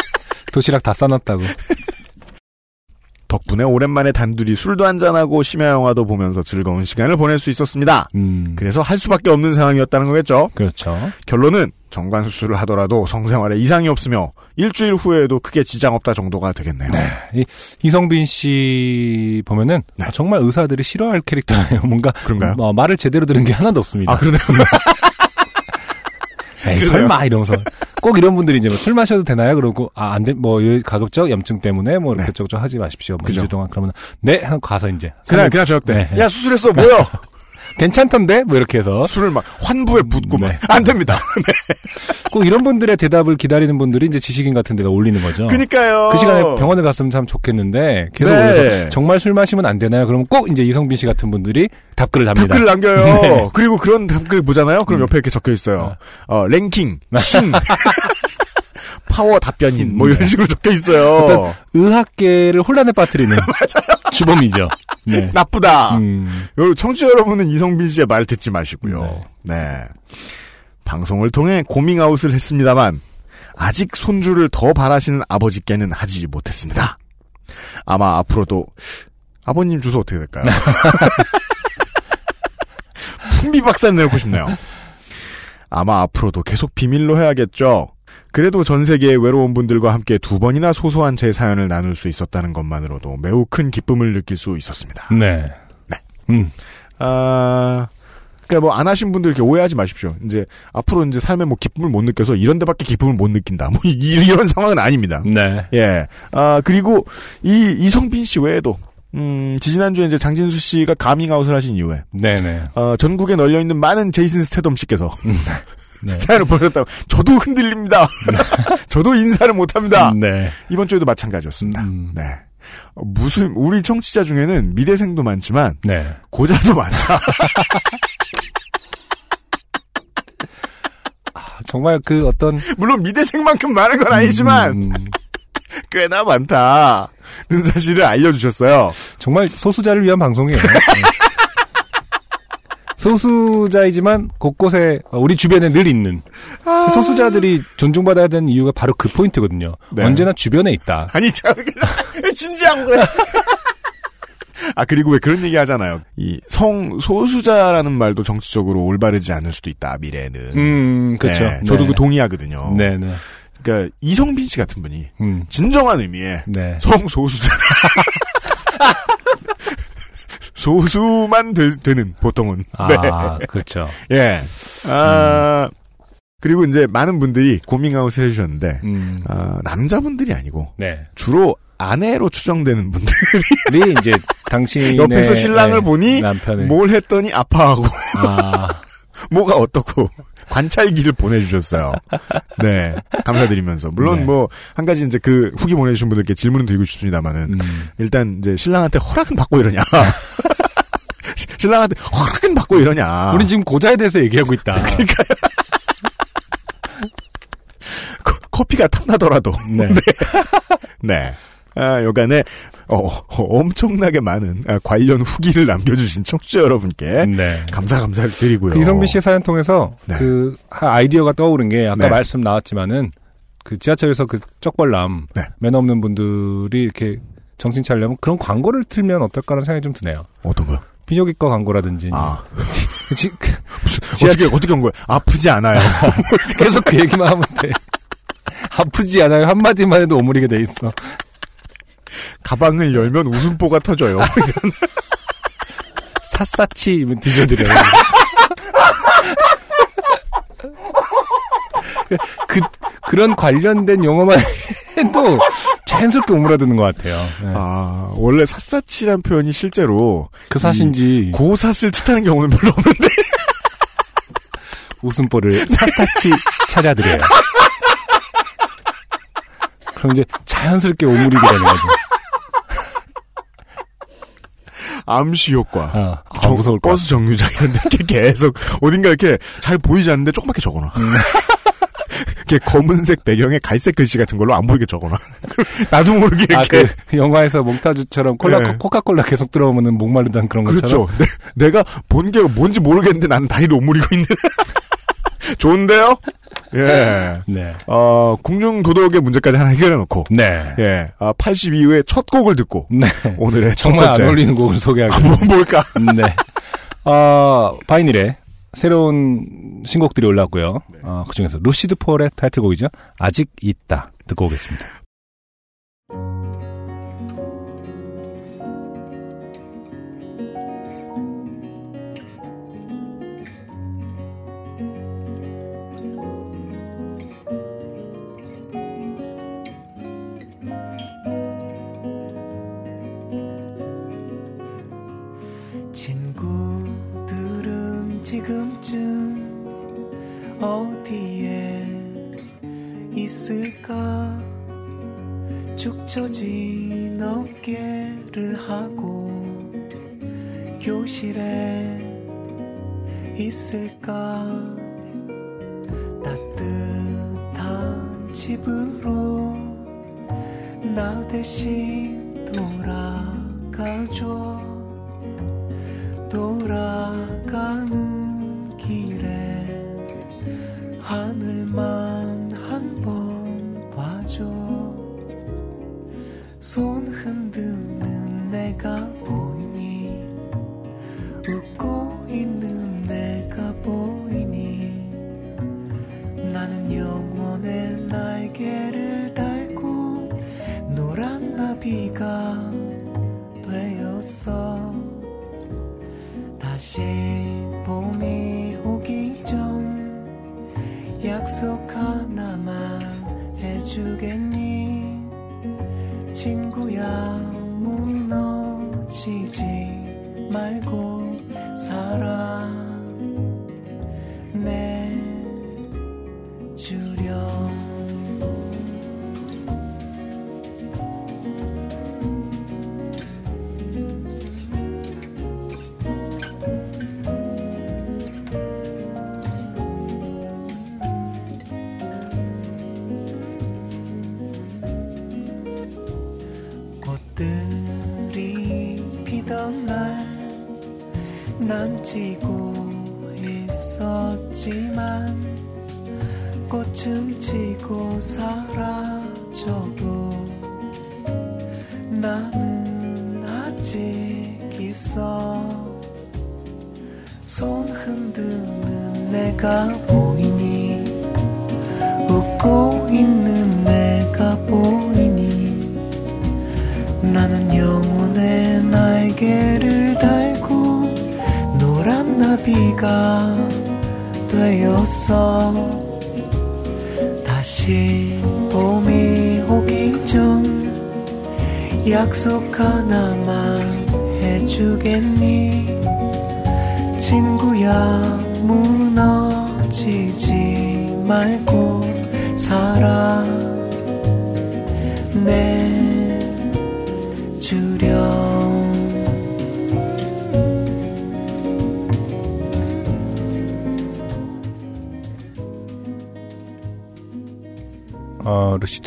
도시락 다 싸놨다고. 덕분에 오랜만에 단둘이 술도 한잔하고 심야 영화도 보면서 즐거운 시간을 보낼 수 있었습니다. 음. 그래서 할 수밖에 없는 상황이었다는 거겠죠. 그렇죠. 결론은 정관 수술을 하더라도 성생활에 이상이 없으며 일주일 후에도 크게 지장 없다 정도가 되겠네요. 네. 이, 이성빈 씨 보면은 네. 아, 정말 의사들이 싫어할 캐릭터예요. 뭔가 그런가요? 어, 말을 제대로 들은 게 하나도 없습니다. 아 그러네요. 에이? 설마 이러면서 꼭 이런 분들이 이제 뭐 술 마셔도 되나요? 그러고 아 안돼뭐 가급적 염증 때문에 뭐 이렇게 네. 저쪽 하지 마십시오. 뭐 그죠. 2주 동안 그러면 네 하고 가서 이제 그냥 그냥 저녁 때. 네. 야 수술했어 뭐야? 괜찮던데 뭐 이렇게 해서 술을 막 환부에 붓고 네. 막. 안 됩니다. 꼭 이런 분들의 대답을 기다리는 분들이 이제 지식인 같은 데다 올리는 거죠. 그니까요. 그 시간에 병원에 갔으면 참 좋겠는데 계속 네. 올려서 정말 술 마시면 안 되나요? 그러면 꼭 이제 이성빈 씨 같은 분들이 답글을 답니다. 댓글 남겨요. 네. 그리고 그런 댓글 보잖아요. 그럼 음. 옆에 이렇게 적혀 있어요. 어, 랭킹, 신, 파워 답변인, 뭐 이런 네. 식으로 적혀 있어요. 의학계를 혼란에 빠뜨리는 주범이죠. 네. 나쁘다. 음. 청취자 여러분은 이성빈 씨의 말 듣지 마시고요. 네. 네. 방송을 통해 고밍아웃을 했습니다만 아직 손주를 더 바라시는 아버지께는 하지 못했습니다. 아마 앞으로도 아버님 주소 어떻게 될까요? 풍미 박산 내고 싶네요. 아마 앞으로도 계속 비밀로 해야겠죠. 그래도 전 세계의 외로운 분들과 함께 두 번이나 소소한 제 사연을 나눌 수 있었다는 것만으로도 매우 큰 기쁨을 느낄 수 있었습니다. 네. 네. 음. 아, 그니까 뭐 안 하신 분들 이렇게 오해하지 마십시오. 이제 앞으로 이제 삶에 뭐 기쁨을 못 느껴서 이런 데밖에 기쁨을 못 느낀다. 뭐 이- 이런 상황은 아닙니다. 네. 예. 아, 그리고 이 이성빈 씨 외에도 음, 지지난주에 이제 장진수 씨가 가밍아웃을 하신 이후에 네네. 어, 전국에 널려 있는 많은 제이슨 스테덤 씨께서 네. 사연을 보내셨다고 저도 흔들립니다. 저도 인사를 못 합니다. 네. 이번 주에도 마찬가지였습니다. 음. 네. 어, 무슨 우리 청취자 중에는 미대생도 많지만 네. 고자도 많다. 정말 그 어떤 물론 미대생만큼 많은 건 아니지만 음, 꽤나 많다는 사실을 알려주셨어요. 정말 소수자를 위한 방송이에요. 네. 소수자이지만 곳곳에 우리 주변에 늘 있는 소수자들이 존중받아야 되는 이유가 바로 그 포인트거든요. 네. 언제나 주변에 있다. 아니 저 진지한 거야. 아 그리고 왜 그런 얘기 하잖아요. 이 성 소수자라는 말도 정치적으로 올바르지 않을 수도 있다 미래에는. 음, 그렇죠. 네, 저도 네. 그 동의하거든요. 네, 네. 그러니까 이성빈 씨 같은 분이 음, 진정한 의미의 네. 성소수자. 소수만 되, 는 보통은. 아, 네. 그렇죠. 예. 아, 그리고 이제 많은 분들이 고밍아웃을 해주셨는데, 음, 아, 남자분들이 아니고, 네. 주로 아내로 추정되는 분들, 우리 이제 당신의 옆에서 신랑을 네, 보니 남편을 뭘 했더니 아파하고, 아, 뭐가 어떻고, 관찰기를 보내주셨어요. 네. 감사드리면서. 물론 네. 뭐, 한 가지 이제 그 후기 보내주신 분들께 질문은 드리고 싶습니다만은, 음, 일단 이제 신랑한테 허락은 받고 이러냐. 시- 신랑한테 허락은 받고 이러냐. 우린 지금 고자에 대해서 얘기하고 있다. 코- 커피가 탐나더라도. 네. 네. 아, 여간에, 어, 어, 엄청나게 많은 아, 관련 후기를 남겨주신 청취자 여러분께 네. 감사 감사를 드리고요. 그 이성빈 씨의 사연 통해서 네. 그 하- 아이디어가 떠오른 게 아까 네. 말씀 나왔지만은 그 지하철에서 그 쪽벌남 네. 매너 없는 분들이 이렇게 정신 차리려면 그런 광고를 틀면 어떨까라는 생각이 좀 드네요. 어떤 거요? 비뇨기과 광고라든지 아, 지- 어떻게, 어떻게 한 거예요? 아프지 않아요. 계속 그 얘기만 하면 돼. 아프지 않아요. 한마디만 해도 오므리게 돼 있어. 가방을 열면 웃음보가 터져요. 샅샅이 뒤져드려요. 그, 그런 관련된 용어만 해도 자연스럽게 오므라드는 것 같아요. 네. 아, 원래 샅샅이란 표현이 실제로 그 사신지 고삿을 뜻하는 경우는 별로 없는데. 웃음보를 샅샅이 찾아드려요. 그럼 이제 자연스럽게 오므리게 되는 거죠. 암시 효과. 아, 아, 정- 무서울 것 버스 정류장 이런 데 이렇게 계속 어딘가 이렇게 잘 보이지 않는데 조그맣게 적어놔. 음. 이렇게 검은색 배경에 갈색 글씨 같은 걸로 안 보이게 적어놔. 나도 모르게 아, 이렇게. 그 영화에서 몽타주처럼 콜라, 네. 코카콜라 계속 들어오면은 목마르다는 그런 것처럼. 그렇죠. 내, 가 본 게 뭔지 모르겠는데 나는 다리를 오므리고 있는. 좋은데요? 예. 네. 어, 궁중 도덕의 문제까지 하나 해결해 놓고. 네. 예. 아, 82회 첫 곡을 듣고. 네. 오늘의 첫 정말 안 번째. 어울리는 곡을 소개하기. 아, 뭐, 뭘까? 네. 어, 바이닐에 새로운 신곡들이 올라왔고요. 어, 그 중에서 루시드 폴의 타이틀곡이죠. 아직 있다. 듣고 오겠습니다. 지금쯤 어디에 있을까? 축 처진 어깨를 하고 교실에 있을까? 따뜻한 집으로 나 대신 돌아가줘. 돌아가는 하늘만 한 번 봐줘. 손 흔드는 내가 보이니? 웃고 있는 내가 보이니? 나는 영원의 날개를 달고 노란 나비가 되었어. 다시 봄이 해주겠니? 친구야 무너지지 말고 살아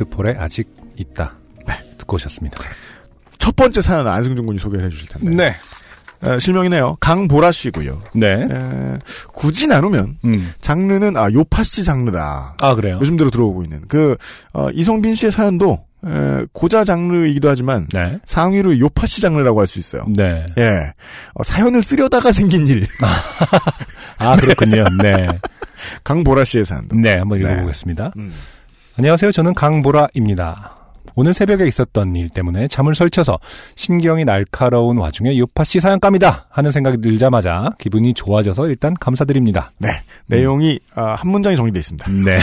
어, 폴의 아직 있다. 네, 듣고 오셨습니다. 첫 번째 사연은 안승준 군이 소개를 해주실 텐데. 네. 에, 실명이네요. 강보라 씨고요. 네. 에, 굳이 나누면 음. 장르는 아 요파 씨 장르다. 아, 그래요? 요즘 들어 들어오고 있는 그 어, 이성빈 씨의 사연도 에, 고자 장르이기도 하지만 네. 상위로 요파 씨 장르라고 할 수 있어요. 네. 예, 어, 사연을 쓰려다가 생긴 일. 아, 그렇군요. 네. 강보라 씨의 사연도. 네, 한번 네. 읽어보겠습니다. 음. 안녕하세요. 저는 강보라입니다. 오늘 새벽에 있었던 일 때문에 잠을 설쳐서 신경이 날카로운 와중에 요파 씨 사연감이다 하는 생각이 들자마자 기분이 좋아져서 일단 감사드립니다. 네, 내용이 아, 한 문장이 정리되어 있습니다. 네.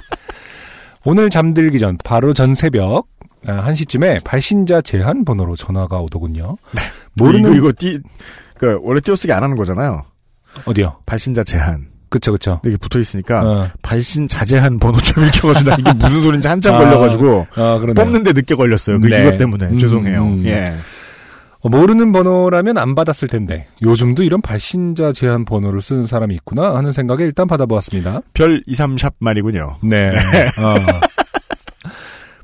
오늘 잠들기 전 바로 전 새벽 아, 1시쯤에 발신자 제한 번호로 전화가 오더군요. 모르는 이거 이거 띄, 그 원래 띄어쓰기 안 하는 거잖아요. 어디요? 발신자 제한. 그쵸 그쵸. 이게 붙어 있으니까 어, 발신 자제한 번호점 읽혀가지고 나 이게 무슨 소리인지 한참 아, 걸려가지고 아 그러네요. 뽑는데 늦게 걸렸어요. 그 네. 이것 때문에 음, 죄송해요. 음. 예. 어, 모르는 번호라면 안 받았을 텐데 요즘도 이런 발신자 제한 번호를 쓰는 사람이 있구나 하는 생각에 일단 받아보았습니다. 별 2, 3샵 말이군요. 네. 어.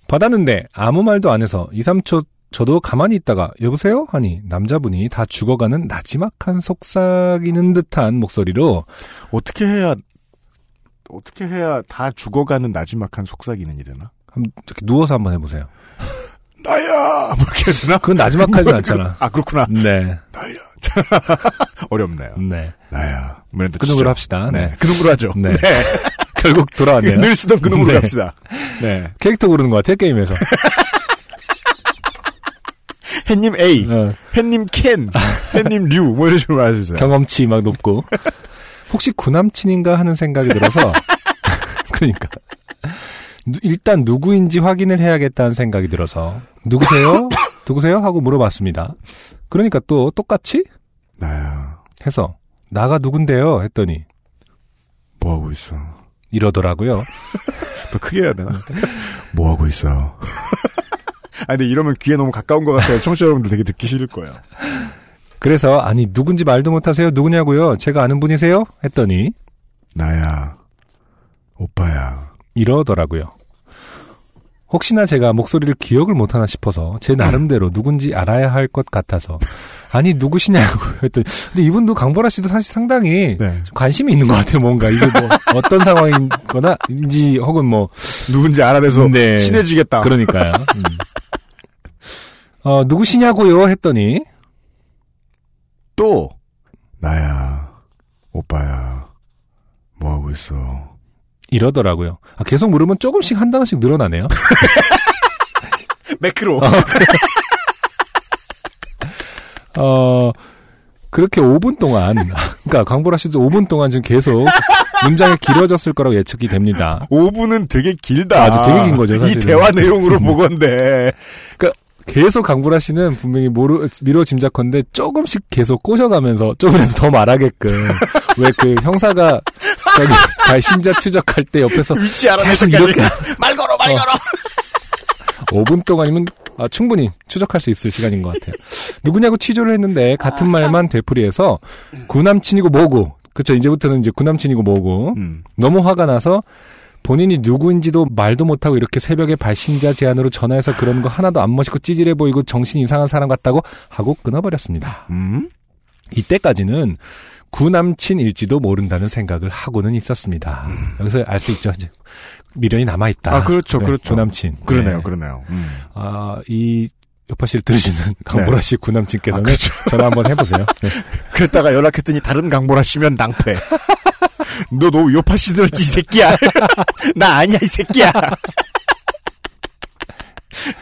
받았는데 아무 말도 안 해서 2, 3초 저도 가만히 있다가 여보세요? 하니 남자분이 다 죽어가는 나지막한 속삭이는 듯한 목소리로 어떻게 해야 어떻게 해야 다 죽어가는 나지막한 속삭이는 이 되나 한번 이렇게 누워서 한번 해보세요. 나야 뭐 이렇게 되나? 그건 나지막하진 않잖아. 아 그렇구나. 네, 나야. 어렵네요. 네. 나야. 그. 놈으로 합시다. 네. 네. 그 놈으로 하죠. 네. 결국 돌아왔네요. 늘 쓰던 그 놈으로 네. 합시다. 네. 캐릭터 고르는 것 같아요, 게임에서. 햇님 A, 어, 햇님 켄, 햇님 류, 뭐 이런 식으로 말해주세요. 경험치 막 높고. 혹시 구남친인가 하는 생각이 들어서. 그러니까. 누- 일단 누구인지 확인을 해야겠다는 생각이 들어서. 누구세요? 누구세요? 하고 물어봤습니다. 그러니까 또 똑같이 나야. 해서 나가 누군데요? 했더니 뭐 하고 있어? 이러더라고요. 더 크게 해야 되나? 뭐 하고 있어? 아 근데 이러면 귀에 너무 가까운 것 같아요. 청취자 여러분들 되게 듣기 싫을 거예요. 그래서 아니 누군지 말도 못하세요? 누구냐고요? 제가 아는 분이세요? 했더니 나야. 오빠야. 이러더라고요. 혹시나 제가 목소리를 기억을 못하나 싶어서 제 나름대로 누군지 알아야 할 것 같아서 아니 누구시냐고 했더니 근데 이분도 강보라 씨도 사실 상당히 네. 좀 관심이 있는 것 같아요. 뭔가 이게 뭐 어떤 상황인거나인지 혹은 뭐 누군지 알아내서 네. 친해지겠다. 그러니까요. 음. 어 누구시냐고요 했더니 또 나야 오빠야 뭐 하고 있어? 이러더라고요. 아, 계속 물으면 조금씩 한 단어씩 늘어나네요. 매크로. 어, 그렇게 5분 동안, 그러니까 강보라 씨도 5분 동안 지금 계속 문장이 길어졌을 거라고 예측이 됩니다. 5분은 되게 길다. 아주 되게 긴 거죠, 이 사실은. 대화 내용으로 보건데. 계속 강보라 씨는 분명히 모르, 미뤄 짐작컨대 조금씩 계속 꼬셔가면서 조금이라도 더 말하게끔. 왜 그 형사가 저기 발신자 추적할 때 옆에서 위치 계속 이렇게 말 걸어 말 어. 걸어. 5분 동안이면 아, 충분히 추적할 수 있을 시간인 것 같아요. 누구냐고 취조를 했는데 같은 말만 되풀이해서 구남친이고 뭐고 그쵸 이제부터는 이제 구남친이고 뭐고 음. 너무 화가 나서 본인이 누구인지도 말도 못하고 이렇게 새벽에 발신자 제안으로 전화해서 그런 거 하나도 안 멋있고 찌질해 보이고 정신 이상한 사람 같다고 하고 끊어버렸습니다. 음? 이때까지는 구남친일지도 모른다는 생각을 하고는 있었습니다. 여기서 알 수 있죠. 미련이 남아있다. 아, 그렇죠, 네, 그렇죠. 구남친. 그러네요, 네. 그러네요. 음. 아, 이 요파 씨를 들으시는 강보라 씨 구남친께서는 아, 그렇죠. 전화 한번 해보세요. 네. 그랬다가 연락했더니 다른 강보라 씨면 낭패. 너, 너 요파 씨 들었지, 이 새끼야. 나 아니야, 이 새끼야.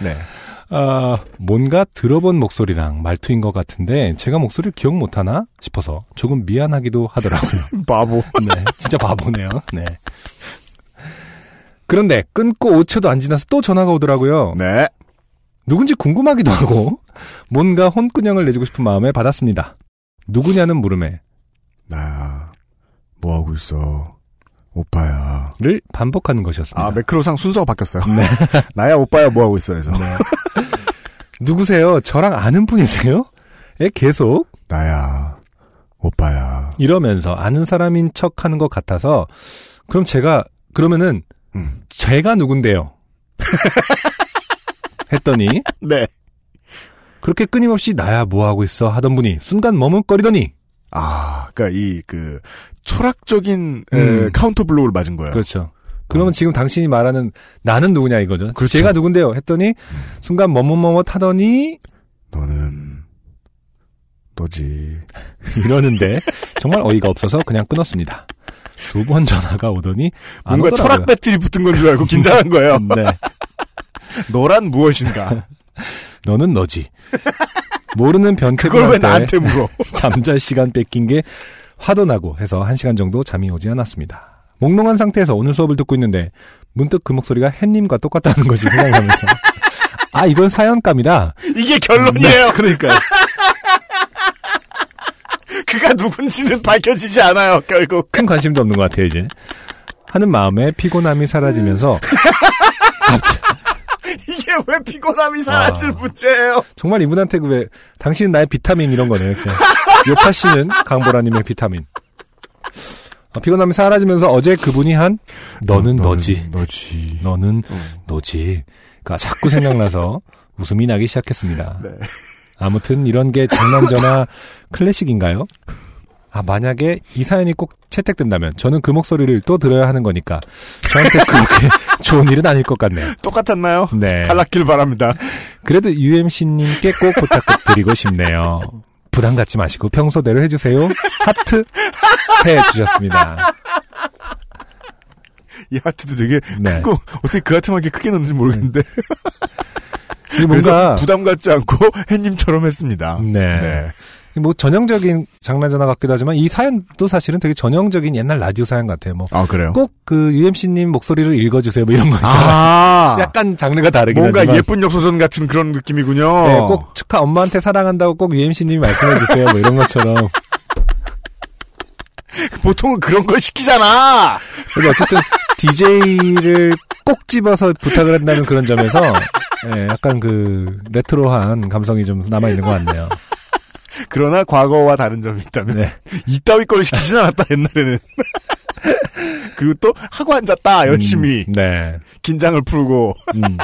네. 아, 뭔가 들어본 목소리랑 말투인 것 같은데 제가 목소리를 기억 못하나 싶어서 조금 미안하기도 하더라고요. 바보. 네, 진짜 바보네요. 네. 그런데 끊고 5초도 안 지나서 또 전화가 오더라고요. 네. 누군지 궁금하기도 하고 뭔가 혼꾸녕을 내주고 싶은 마음에 받았습니다. 누구냐는 물음에 나야, 뭐 하고 있어? 오빠야. 를 반복하는 것이었습니다. 아, 매크로상 순서가 바뀌었어요. 나야, 오빠야, 뭐 하고 있어? 해서. 누구세요? 저랑 아는 분이세요? 에 계속 나야, 오빠야. 이러면서 아는 사람인 척 하는 것 같아서 그럼 제가 그러면은 음. 제가 누군데요? 했더니 네. 그렇게 끊임없이 나야 뭐 하고 있어 하던 분이 순간 머뭇거리더니 아, 그니까 이, 그, 철학적인, 에, 음. counter blow를 맞은 거예요. 그렇죠. 그러면 지금 당신이 말하는 나는 누구냐 이거죠. 그렇죠. 제가 누군데요? 했더니 순간 머뭇머뭇 하더니 너는, 너지. 이러는데 정말 어이가 없어서 그냥 끊었습니다. 두 번 전화가 오더니 안 뭔가 오더라고요. 철학 배틀이 붙은 건 줄 알고 긴장한 거예요. 네. 너란 무엇인가? 너는 너지. 모르는 그걸 왜 나한테 물어? 잠잘 시간 뺏긴 게 화도 나고 해서 한 시간 정도 잠이 오지 않았습니다. 몽롱한 상태에서 오늘 수업을 듣고 있는데 문득 그 목소리가 햇님과 똑같다는 것이 생각나면서 아 이건 사연감이다. 이게 결론이에요. 그러니까 그가 누군지는 밝혀지지 않아요, 결국. 큰 관심도 없는 것 같아요 이제 하는 마음에 피곤함이 사라지면서 이게 왜 피곤함이 사라질 아. 문제예요? 정말 이분한테 그왜 당신은 나의 비타민 이런 거네요. 요파 씨는 강보라님의 비타민. 어, 피곤함이 사라지면서 어제 그분이 한 너는 너 지, 너지. 너는 너지. 가 자꾸 생각나서 웃음이 나기 시작했습니다. 네. 아무튼 이런 게 장난전화 클래식인가요? 아 만약에 이 사연이 꼭 채택된다면 저는 그 목소리를 또 들어야 하는 거니까 저한테 그렇게 좋은 일은 아닐 것 같네요. 똑같았나요? 네. 탈락길 바랍니다. 그래도 UMC님께 꼭 부탁드리고 싶네요. 부담 갖지 마시고 평소대로 해주세요. 하트 해주셨습니다. 이 하트도 되게 네. 크고 어떻게 그 하트만 이렇게 크게 넣는지 모르겠는데 그래서 부담 갖지 않고 햇님처럼 했습니다. 네. 뭐 전형적인 장난전화 같기도 하지만 이 사연도 사실은 되게 전형적인 옛날 라디오 사연 같아요. 뭐 아 그래요? 꼭 그 UMC님 목소리를 읽어주세요. 뭐 이런 거 있잖아요. 아 약간 장르가 다르긴 뭔가 하지만 예쁜 엽서전 같은 그런 느낌이군요. 네, 꼭 축하 엄마한테 사랑한다고 꼭 UMC님이 말씀해주세요. 뭐 이런 것처럼 보통은 그런 걸 시키잖아. 그리고 어쨌든 DJ를 꼭 집어서 부탁을 한다는 그런 점에서 예, 약간 그 레트로한 감성이 좀 남아 있는 것 같네요. 그러나 과거와 다른 점이 있다면 네. 이따위 걸 시키진 않았다 옛날에는. 그리고 또 하고 앉았다 열심히 음, 네. 긴장을 풀고 음.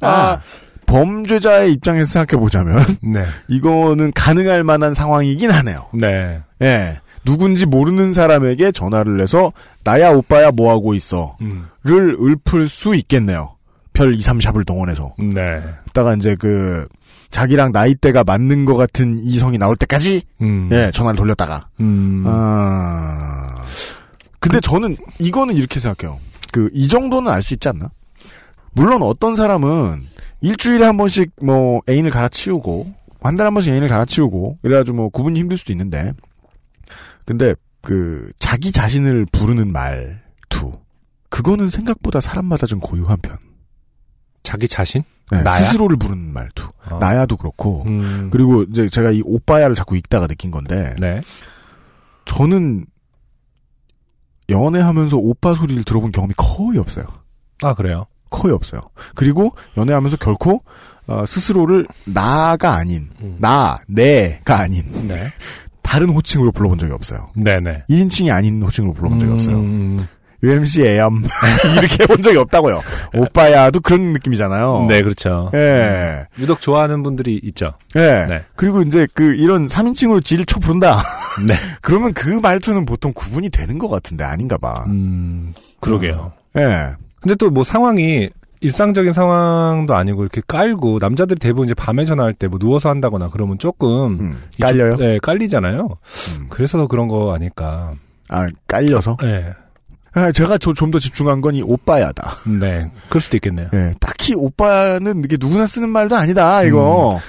아, 범죄자의 입장에서 생각해 보자면 네. 이거는 가능할 만한 상황이긴 하네요. 네. 예. 누군지 모르는 사람에게 전화를 해서 나야 오빠야 뭐 하고 있어. 음. 를 읊을 수 있겠네요. 별 2, 3샵을 동원해서. 네. 이따가 이제 그 자기랑 나이대가 맞는 것 같은 이성이 나올 때까지 음. 예, 전화를 돌렸다가. 음. 아. 근데 저는 이거는 이렇게 생각해요. 그 이 정도는 알 수 있지 않나? 물론 어떤 사람은 일주일에 한 번씩 뭐 애인을 갈아치우고 한 달에 한 번씩 애인을 갈아치우고 이래가지고 뭐 구분이 힘들 수도 있는데 근데 그 자기 자신을 부르는 말투 그거는 생각보다 사람마다 좀 고유한 편. 자기 자신? 네, 나야? 스스로를 부르는 말투. 어. 나야도 그렇고 음. 그리고 이제 제가 이 오빠야를 자꾸 읽다가 느낀 건데 네. 저는 연애하면서 오빠 소리를 들어본 경험이 거의 없어요. 아, 그래요? 거의 없어요. 그리고 연애하면서 결코 어, 스스로를 나가 아닌 음. 나, 내가 아닌 네. 다른 호칭으로 불러본 적이 없어요. 네네. 2인칭이 아닌 호칭으로 불러본 적이 없어요. 음. UMC 애염 이렇게 해본 적이 없다고요. 오빠야도 그런 느낌이잖아요. 네, 그렇죠. 예. 유독 좋아하는 분들이 있죠. 예. 네. 그리고 이제 그 이런 3인칭으로 지를 쳐 부른다. 네. 그러면 그 말투는 보통 구분이 되는 것 같은데 아닌가 봐. 음, 그러게요. 예. 근데 또 뭐 상황이 일상적인 상황도 아니고 이렇게 깔고 남자들이 대부분 이제 밤에 전화할 때 뭐 누워서 한다거나 그러면 조금 음, 깔려요? 네, 깔리잖아요. 음. 그래서 더 그런 거 아닐까. 아, 깔려서? 네. 아, 제가 좀 더 집중한 건 이 오빠야다. 네. 그럴 수도 있겠네요. 예, 딱히 오빠는 이게 누구나 쓰는 말도 아니다, 이거.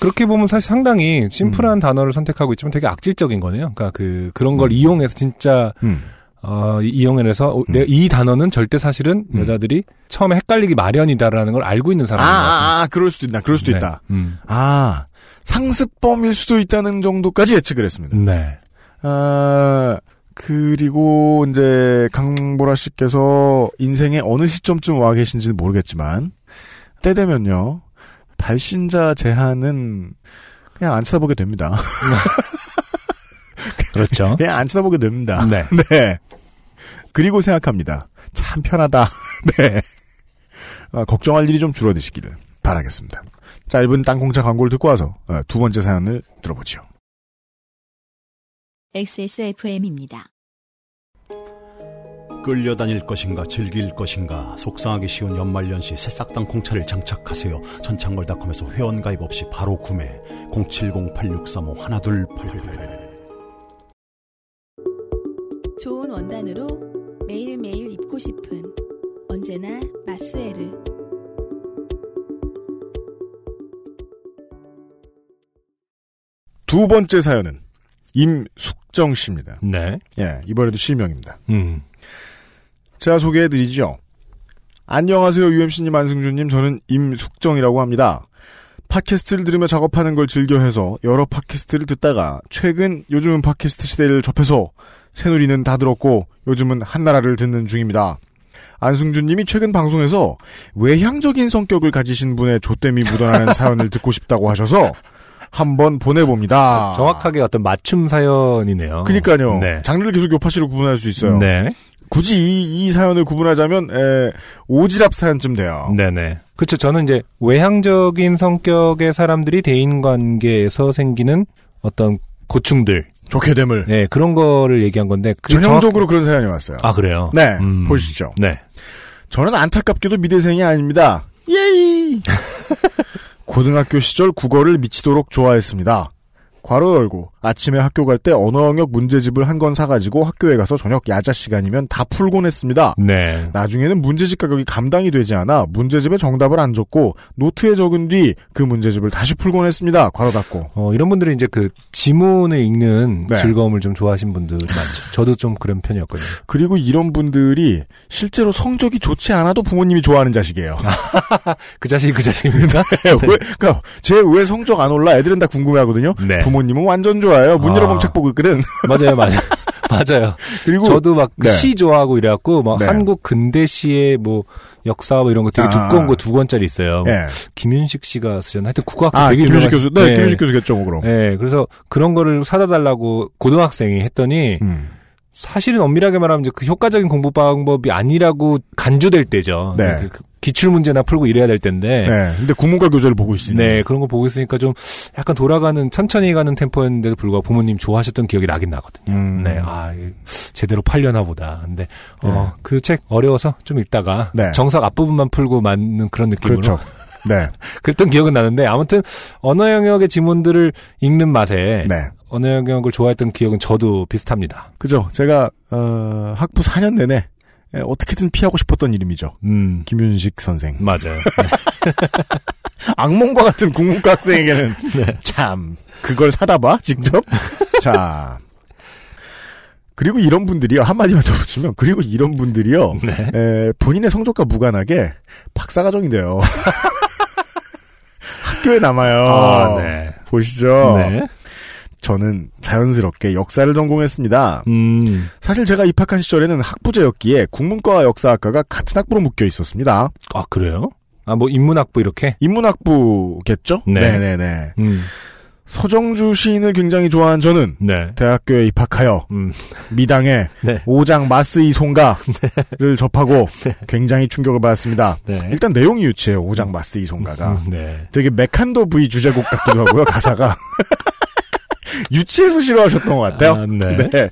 그렇게 보면 사실 상당히 심플한 음. 단어를 선택하고 있지만 되게 악질적인 거네요. 그러니까 그 그런 걸 이용해서 진짜 음. 어, 이- 이용해서 어, 내- 이 단어는 절대 사실은 음. 여자들이 처음에 헷갈리기 마련이다라는 걸 알고 있는 아, 사람인 것 같아요. 아, 아, 그럴 수도 있다, 그럴 수도 네. 있다. 음. 아, 상습범일 수도 있다는 정도까지 예측을 했습니다. 네. 아, 그리고 이제 강보라 씨께서 인생의 어느 시점쯤 와 계신지는 모르겠지만, 때 되면요, 발신자 제한은 그냥 안 쳐다보게 됩니다. 그렇죠. 그냥 안 쳐다보게 됩니다. 네. 네. 그리고 생각합니다. 참 편하다. 네. 아, 걱정할 일이 좀 줄어드시기를 바라겠습니다. 짧은 땅콩차 광고를 듣고 와서 어, 두 번째 사연을 들어보죠. XSFM입니다. 끌려다닐 것인가 즐길 것인가 속상하기 쉬운 연말연시 새싹당 콩차를 장착하세요. 천창걸닷컴에서 회원가입 없이 바로 구매 070-8635 1288 좋은 원단으로 매일매일 입고 싶은 언제나 마스에르. 두 번째 사연은 임숙정 씨입니다. 네. 예, 이번에도 실명입니다. 음. 제가 소개해드리죠. 안녕하세요, UMC님, 안승준님. 저는 임숙정이라고 합니다. 팟캐스트를 들으며 작업하는 걸 즐겨해서 여러 팟캐스트를 듣다가 최근 요즘은 팟캐스트 시대를 접해서 새누리는 다 들었고 요즘은 한나라를 듣는 중입니다. 안승준님이 최근 방송에서 외향적인 성격을 가지신 분의 조땜이 묻어나는 사연을 듣고 싶다고 하셔서 한번 보내봅니다. 정확하게 어떤 맞춤 사연이네요. 그니까요. 네. 장르를 계속 요파시로 구분할 수 있어요. 네. 굳이 이, 이 사연을 구분하자면 에, 오지랖 사연쯤 돼요. 네네. 그렇죠. 저는 이제 외향적인 성격의 사람들이 대인 관계에서 생기는 어떤 고충들, 좋게 됨을 네 그런 거를 얘기한 건데 전형적으로 그런 사연이 왔어요. 정확- 아 그래요. 네, 음. 보시죠. 네. 저는 안타깝게도 미대생이 아닙니다. 예이. 고등학교 시절 국어를 미치도록 좋아했습니다. 괄호 열고 아침에 학교 갈 때 언어 영역 문제집을 한 권 사가지고 학교에 가서 저녁 야자 시간이면 다 풀곤 했습니다. 네. 나중에는 문제집 가격이 감당이 되지 않아 문제집에 정답을 안 적고 노트에 적은 뒤 그 문제집을 다시 풀곤 했습니다. 괄호 닫고. 어, 이런 분들이 이제 그 지문을 읽는 네. 즐거움을 좀 좋아하시는 분들 많죠. 저도 좀 그런 편이었거든요. 그리고 이런 분들이 실제로 성적이 좋지 않아도 부모님이 좋아하는 자식이에요. 그 자식이 그 자식입니다. 왜, 그니까, 제 왜 성적 안 올라? 애들은 다 궁금해 하거든요. 네. 부모님은 완전 좋아 요. 문 아. 책 보고 있거든. 맞아요, 맞아요. 맞아요. 그리고, 저도 막 네. 시 좋아하고 이래갖고 막 네. 한국 근대 시의 뭐 역사 뭐 이런 거 되게 아. 두꺼운 거두 권짜리 있어요. 예. 김윤식 씨가 쓰셨나? 하여튼 국어학자 아, 되게 김윤식 교수, 네, 김윤식 교수겠죠, 뭐, 그럼. 네, 그래서 그런 거를 사다 달라고 고등학생이 했더니 음. 사실은 엄밀하게 말하면 이제 그 효과적인 공부 방법이 아니라고 간주될 때죠. 네. 기출 문제나 풀고 이래야 될 텐데. 네. 근데 국문과 교재를 보고 있으니. 네, 그런 거 보고 있으니까 좀 약간 돌아가는 천천히 가는 템포였는데도 불구하고 부모님 좋아하셨던 기억이 나긴 나거든요. 음. 네, 아 제대로 팔려나 보다. 근데 어, 네. 그책 어려워서 좀 읽다가 네. 정석 앞부분만 풀고 맞는 그런 느낌으로 그렇죠. 네. 그랬던 기억은 나는데 아무튼 언어 영역의 지문들을 읽는 맛에 네. 언어 영역을 좋아했던 기억은 저도 비슷합니다. 그죠. 제가, 어, 학부 4년 내내 예, 어떻게든 피하고 싶었던 이름이죠. 음, 김윤식 선생. 맞아요. 악몽과 같은 국문과 학생에게는 네. 참 그걸 사다 봐 직접. 자 그리고 이런 분들이요 한마디만 더 붙이면 그리고 이런 분들이요 네. 에, 본인의 성적과 무관하게 박사과정이 돼요. 학교에 남아요. 아, 네. 보시죠. 네. 저는 자연스럽게 역사를 전공했습니다. 음, 사실 제가 입학한 시절에는 학부제였기에 국문과와 역사학과가 같은 학부로 묶여 있었습니다. 아 그래요? 아 뭐 인문학부 이렇게? 인문학부겠죠? 네. 네네네. 음, 서정주 시인을 굉장히 좋아한 저는 네. 대학교에 입학하여 음, 미당의 네. 오장 마스이 송가를 접하고 굉장히 충격을 받았습니다. 네. 일단 내용이 유치해요. 오장 마스이 송가가. 음, 네. 되게 메칸더 V 주제곡 같기도 하고요. 가사가. 유치해서 싫어하셨던 것 같아요. 아, 네.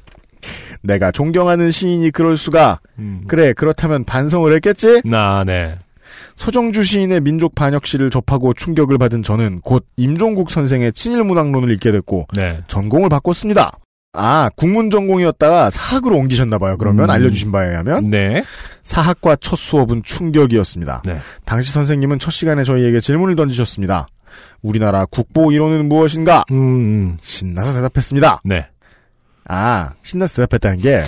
내가 존경하는 시인이 그럴 수가. 음. 그래 그렇다면 반성을 했겠지? 나, 네. 서정주 시인의 민족 반역시를 접하고 충격을 받은 저는 곧 임종국 선생의 친일문학론을 읽게 됐고 네. 전공을 바꿨습니다. 아, 국문 전공이었다가 사학으로 옮기셨나 봐요. 그러면 음. 알려주신 바에 의하면 네. 사학과 첫 수업은 충격이었습니다. 네. 당시 선생님은 첫 시간에 저희에게 질문을 던지셨습니다. 우리나라 국보 이론은 무엇인가? 음, 음. 신나서 대답했습니다. 네. 아, 신나서 대답했다는 게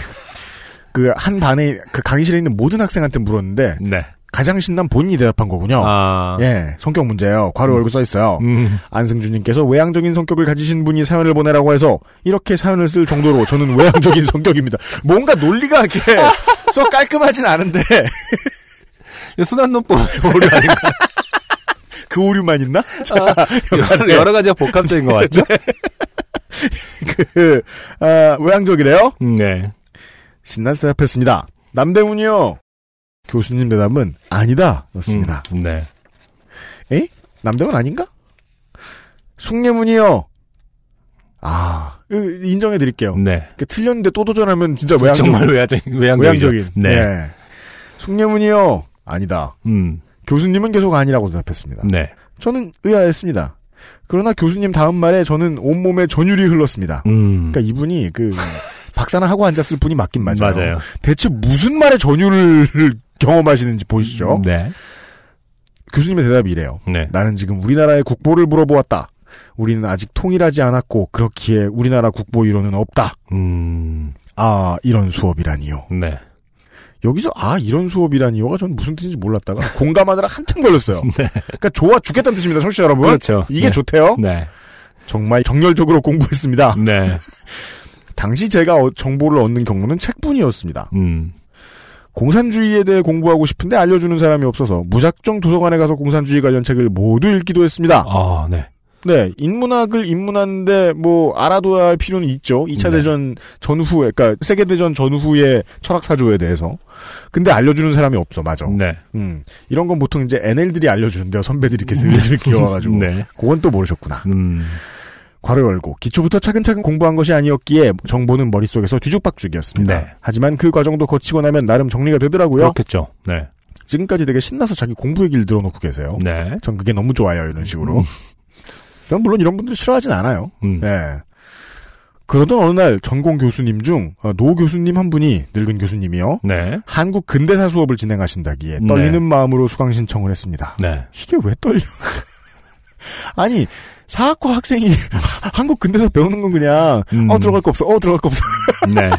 그 한 반에 그 강의실에 있는 모든 학생한테 물었는데 네. 가장 신난 본인이 대답한 거군요. 아. 예, 성격 문제예요. 괄호 열고 써 있어요. 음. 안승준님께서 외향적인 성격을 가지신 분이 사연을 보내라고 해서 이렇게 사연을 쓸 정도로 저는 외향적인 성격입니다. 뭔가 논리가 이렇게 썩 깔끔하진 않은데 이거 순환론법 오류 아닌가? 그 오류만 있나? 자, 여러, 여러 가지가 복합적인 것 같죠? 그 아, 외향적이래요. 음, 네. 신나서 대답했습니다. 남대문이요. 교수님 대답은 아니다 였습니다. 음, 네. 남대문 아닌가? 숭례문이요. 아, 으, 인정해 드릴게요. 네. 그 틀렸는데 또 도전하면 진짜 외향적, 정말 외향적인, 외향적이죠. 외향적인. 네. 네. 숭례문이요. 아니다. 음, 교수님은 계속 아니라고 대답했습니다. 네. 저는 의아했습니다. 그러나 교수님 다음 말에 저는 온몸에 전율이 흘렀습니다. 음. 그러니까 이분이 그 박사나 하고 앉았을 분이 맞긴 맞아요. 맞아요. 대체 무슨 말에 전율을 경험하시는지 보시죠. 네. 교수님의 대답이 이래요. 네. 나는 지금 우리나라의 국보를 물어보았다. 우리는 아직 통일하지 않았고 그렇기에 우리나라 국보 이론은 없다. 음, 아 이런 수업이라니요. 네. 여기서 아 이런 수업이라니요가 전 무슨 뜻인지 몰랐다가 공감하느라 한참 걸렸어요. 네. 그러니까 좋아 죽겠다는 뜻입니다, 청취자 여러분. 그렇죠. 이게 네. 좋대요. 네. 정말 정열적으로 공부했습니다. 네. 당시 제가 어- 정보를 얻는 경로는 책뿐이었습니다. 음, 공산주의에 대해 공부하고 싶은데 알려주는 사람이 없어서 무작정 도서관에 가서 공산주의 관련 책을 모두 읽기도 했습니다. 아, 네. 네, 인문학을 입문하는데 뭐 알아둬야 할 필요는 있죠. 2차 네. 대전 전후에, 그러니까 세계 대전 전후의 철학 사조에 대해서. 근데 알려주는 사람이 없어, 맞아. 네. 음, 이런 건 보통 이제 NL들이 알려주는데요. 선배들이 이렇게 슬슬 귀여워가지고. 네. 그건 또 모르셨구나. 음, 괄호 열고 기초부터 차근차근 공부한 것이 아니었기에 정보는 머릿속에서 뒤죽박죽이었습니다. 네. 하지만 그 과정도 거치고 나면 나름 정리가 되더라고요. 그렇겠죠. 네. 지금까지 되게 신나서 자기 공부 얘기를 들어놓고 계세요. 네. 전 그게 너무 좋아요, 이런 식으로. 저는 물론 이런 분들 싫어하진 않아요. 음. 예. 그러던 어느 날 전공 교수님 중 어, 노 교수님 한 분이 늙은 교수님이요. 네. 한국 근대사 수업을 진행하신다기에 네. 떨리는 마음으로 수강 신청을 했습니다. 네. 이게 왜 떨려? 아니 사학과 학생이 한국 근대사 배우는 건 그냥 음. 어 들어갈 거 없어, 어 들어갈 거 없어. 네.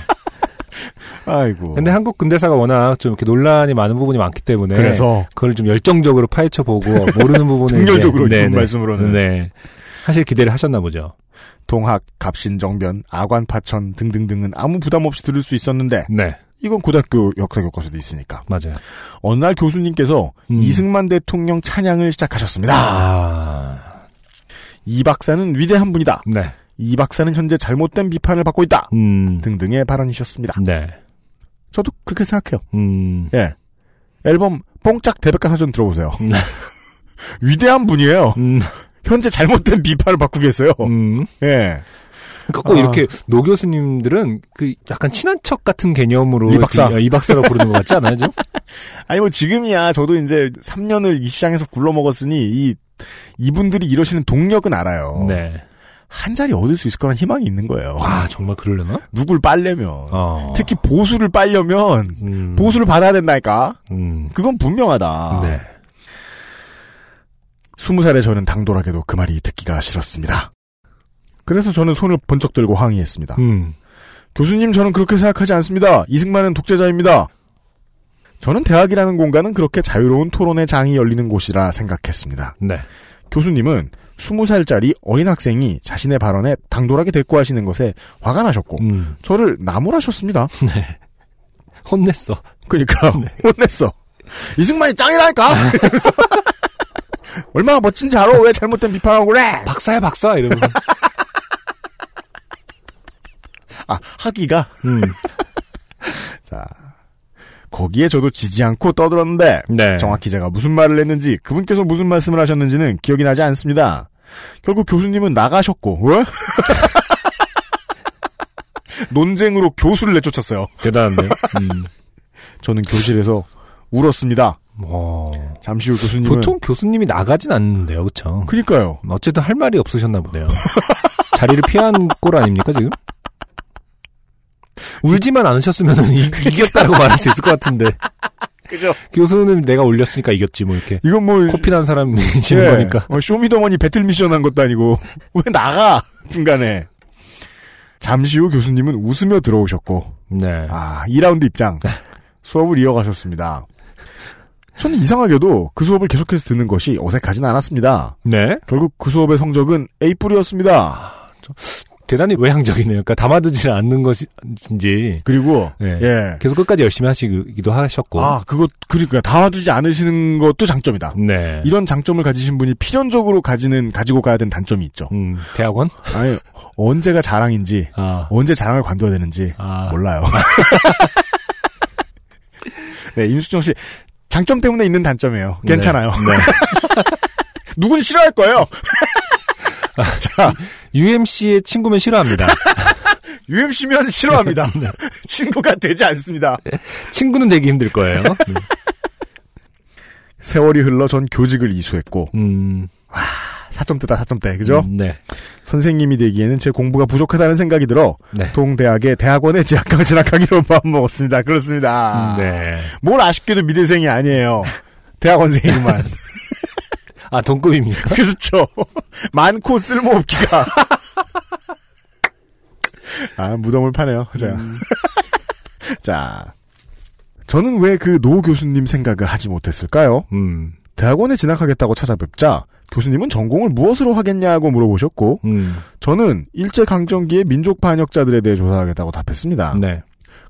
아이고. 근데 한국 근대사가 워낙 좀 이렇게 논란이 많은 부분이 많기 때문에 그래서 그걸 좀 열정적으로 파헤쳐 보고 모르는 부분을 정열적으로 이제- 이분 네, 말씀으로는. 네. 사실 기대를 하셨나 보죠. 동학, 갑신정변, 아관파천 등등등은 아무 부담 없이 들을 수 있었는데 네. 이건 고등학교 역사 교과서도 있으니까. 맞아요. 어느 날 교수님께서 음. 이승만 대통령 찬양을 시작하셨습니다. 아. 이 박사는 위대한 분이다. 네. 이 박사는 현재 잘못된 비판을 받고 있다. 음. 등등의 발언이셨습니다. 네. 저도 그렇게 생각해요. 음. 예. 앨범 뽕짝 대백과 사전 들어보세요. 네. 위대한 분이에요. 음, 현재 잘못된 비판을 계세요. 음. 예. 그러니까 꼭 아. 이렇게 노 교수님들은 그 약간 친한 척 같은 개념으로 이 박사. 이 박사로 부르는 것 같지 않아요, 좀? 아니 뭐 지금이야 저도 이제 3년을 이 시장에서 굴러 먹었으니 이 이분들이 이러시는 동력은 알아요. 네. 한 자리 얻을 수 있을 거란 희망이 있는 거예요. 아 정말 그러려나? 누굴 빨려면 어. 특히 보수를 빨려면 음. 보수를 받아야 된다니까. 음. 그건 분명하다. 네. 스무 살에 저는 당돌하게도 그 말이 듣기가 싫었습니다. 그래서 저는 손을 번쩍 들고 항의했습니다. 음. 교수님 저는 그렇게 생각하지 않습니다. 이승만은 독재자입니다. 저는 대학이라는 공간은 그렇게 자유로운 토론의 장이 열리는 곳이라 생각했습니다. 네. 교수님은 20살짜리 어린 학생이 자신의 발언에 당돌하게 대꾸하시는 것에 화가 나셨고 음. 저를 나무라셨습니다. 네. 혼냈어. 그러니까 혼냈어. 이승만이 짱이라니까. 얼마나 멋진지 알아? 왜 잘못된 비판하고 그래? 박사야 박사 이러면서. 아 학위가 음. 자 거기에 저도 지지 않고 떠들었는데 네. 정확히 제가 무슨 말을 했는지 그분께서 무슨 말씀을 하셨는지는 기억이 나지 않습니다. 결국 교수님은 나가셨고 왜? 논쟁으로 교수를 내쫓았어요. 대단한데. 음. 저는 교실에서 울었습니다. 어. 잠시 후 교수님은 보통 교수님이 나가진 않는데요, 그쵸? 그니까요. 어쨌든 할 말이 없으셨나 보네요. 자리를 피한 꼴 아닙니까, 지금? 울지만 않으셨으면 이겼다고 말할 수 있을 것 같은데. 그죠. 교수는 내가 울렸으니까 이겼지, 뭐, 이렇게. 이건 뭐 코피 난 사람이 지는 예. 거니까. 어, 쇼미더머니 배틀 미션 한 것도 아니고 왜 나가 중간에 잠시 후 교수님은 웃으며 들어오셨고 네. 아 2라운드 입장 수업을 이어가셨습니다. 저는 이상하게도 그 수업을 계속해서 듣는 것이 어색하진 않았습니다. 네. 결국 그 수업의 성적은 A 뿌리였습니다. 대단히 외향적이네요. 그러니까 담아두지 않는 것인지. 그리고 네. 예. 계속 끝까지 열심히 하시기도 하셨고. 아 그것 그러니까 담아두지 않으시는 것도 장점이다. 네. 이런 장점을 가지신 분이 필연적으로 가지는 가지고 가야 되는 단점이 있죠. 음, 대학원? 아니 언제가 자랑인지 아. 언제 자랑을 관둬야 되는지 아. 몰라요. 네, 임수정 씨 장점 때문에 있는 단점이에요. 괜찮아요. 네. 누군 싫어할 거예요. 자, UMC의 친구면 싫어합니다. UMC면 싫어합니다. 네. 친구가 되지 않습니다. 친구는 되기 힘들 거예요. 세월이 흘러 전 교직을 이수했고 음, 4점대다 4점대 그죠? 음, 네. 선생님이 되기에는 제 공부가 부족하다는 생각이 들어 네. 동대학의 대학원에 재학과 진학하기로 마음먹었습니다. 그렇습니다. 네. 뭘 아쉽게도 미대생이 아니에요. 대학원생이만. 아, 동급입니까? 그렇죠. 많고 쓸모없기가. 아, 무덤을 파네요. 자. 음. 자. 저는 왜 그 노 교수님 생각을 하지 못했을까요? 음, 대학원에 진학하겠다고 찾아뵙자 교수님은 전공을 무엇으로 하겠냐고 물어보셨고 음, 저는 일제 강점기의 민족 반역자들에 대해 조사하겠다고 답했습니다. 네.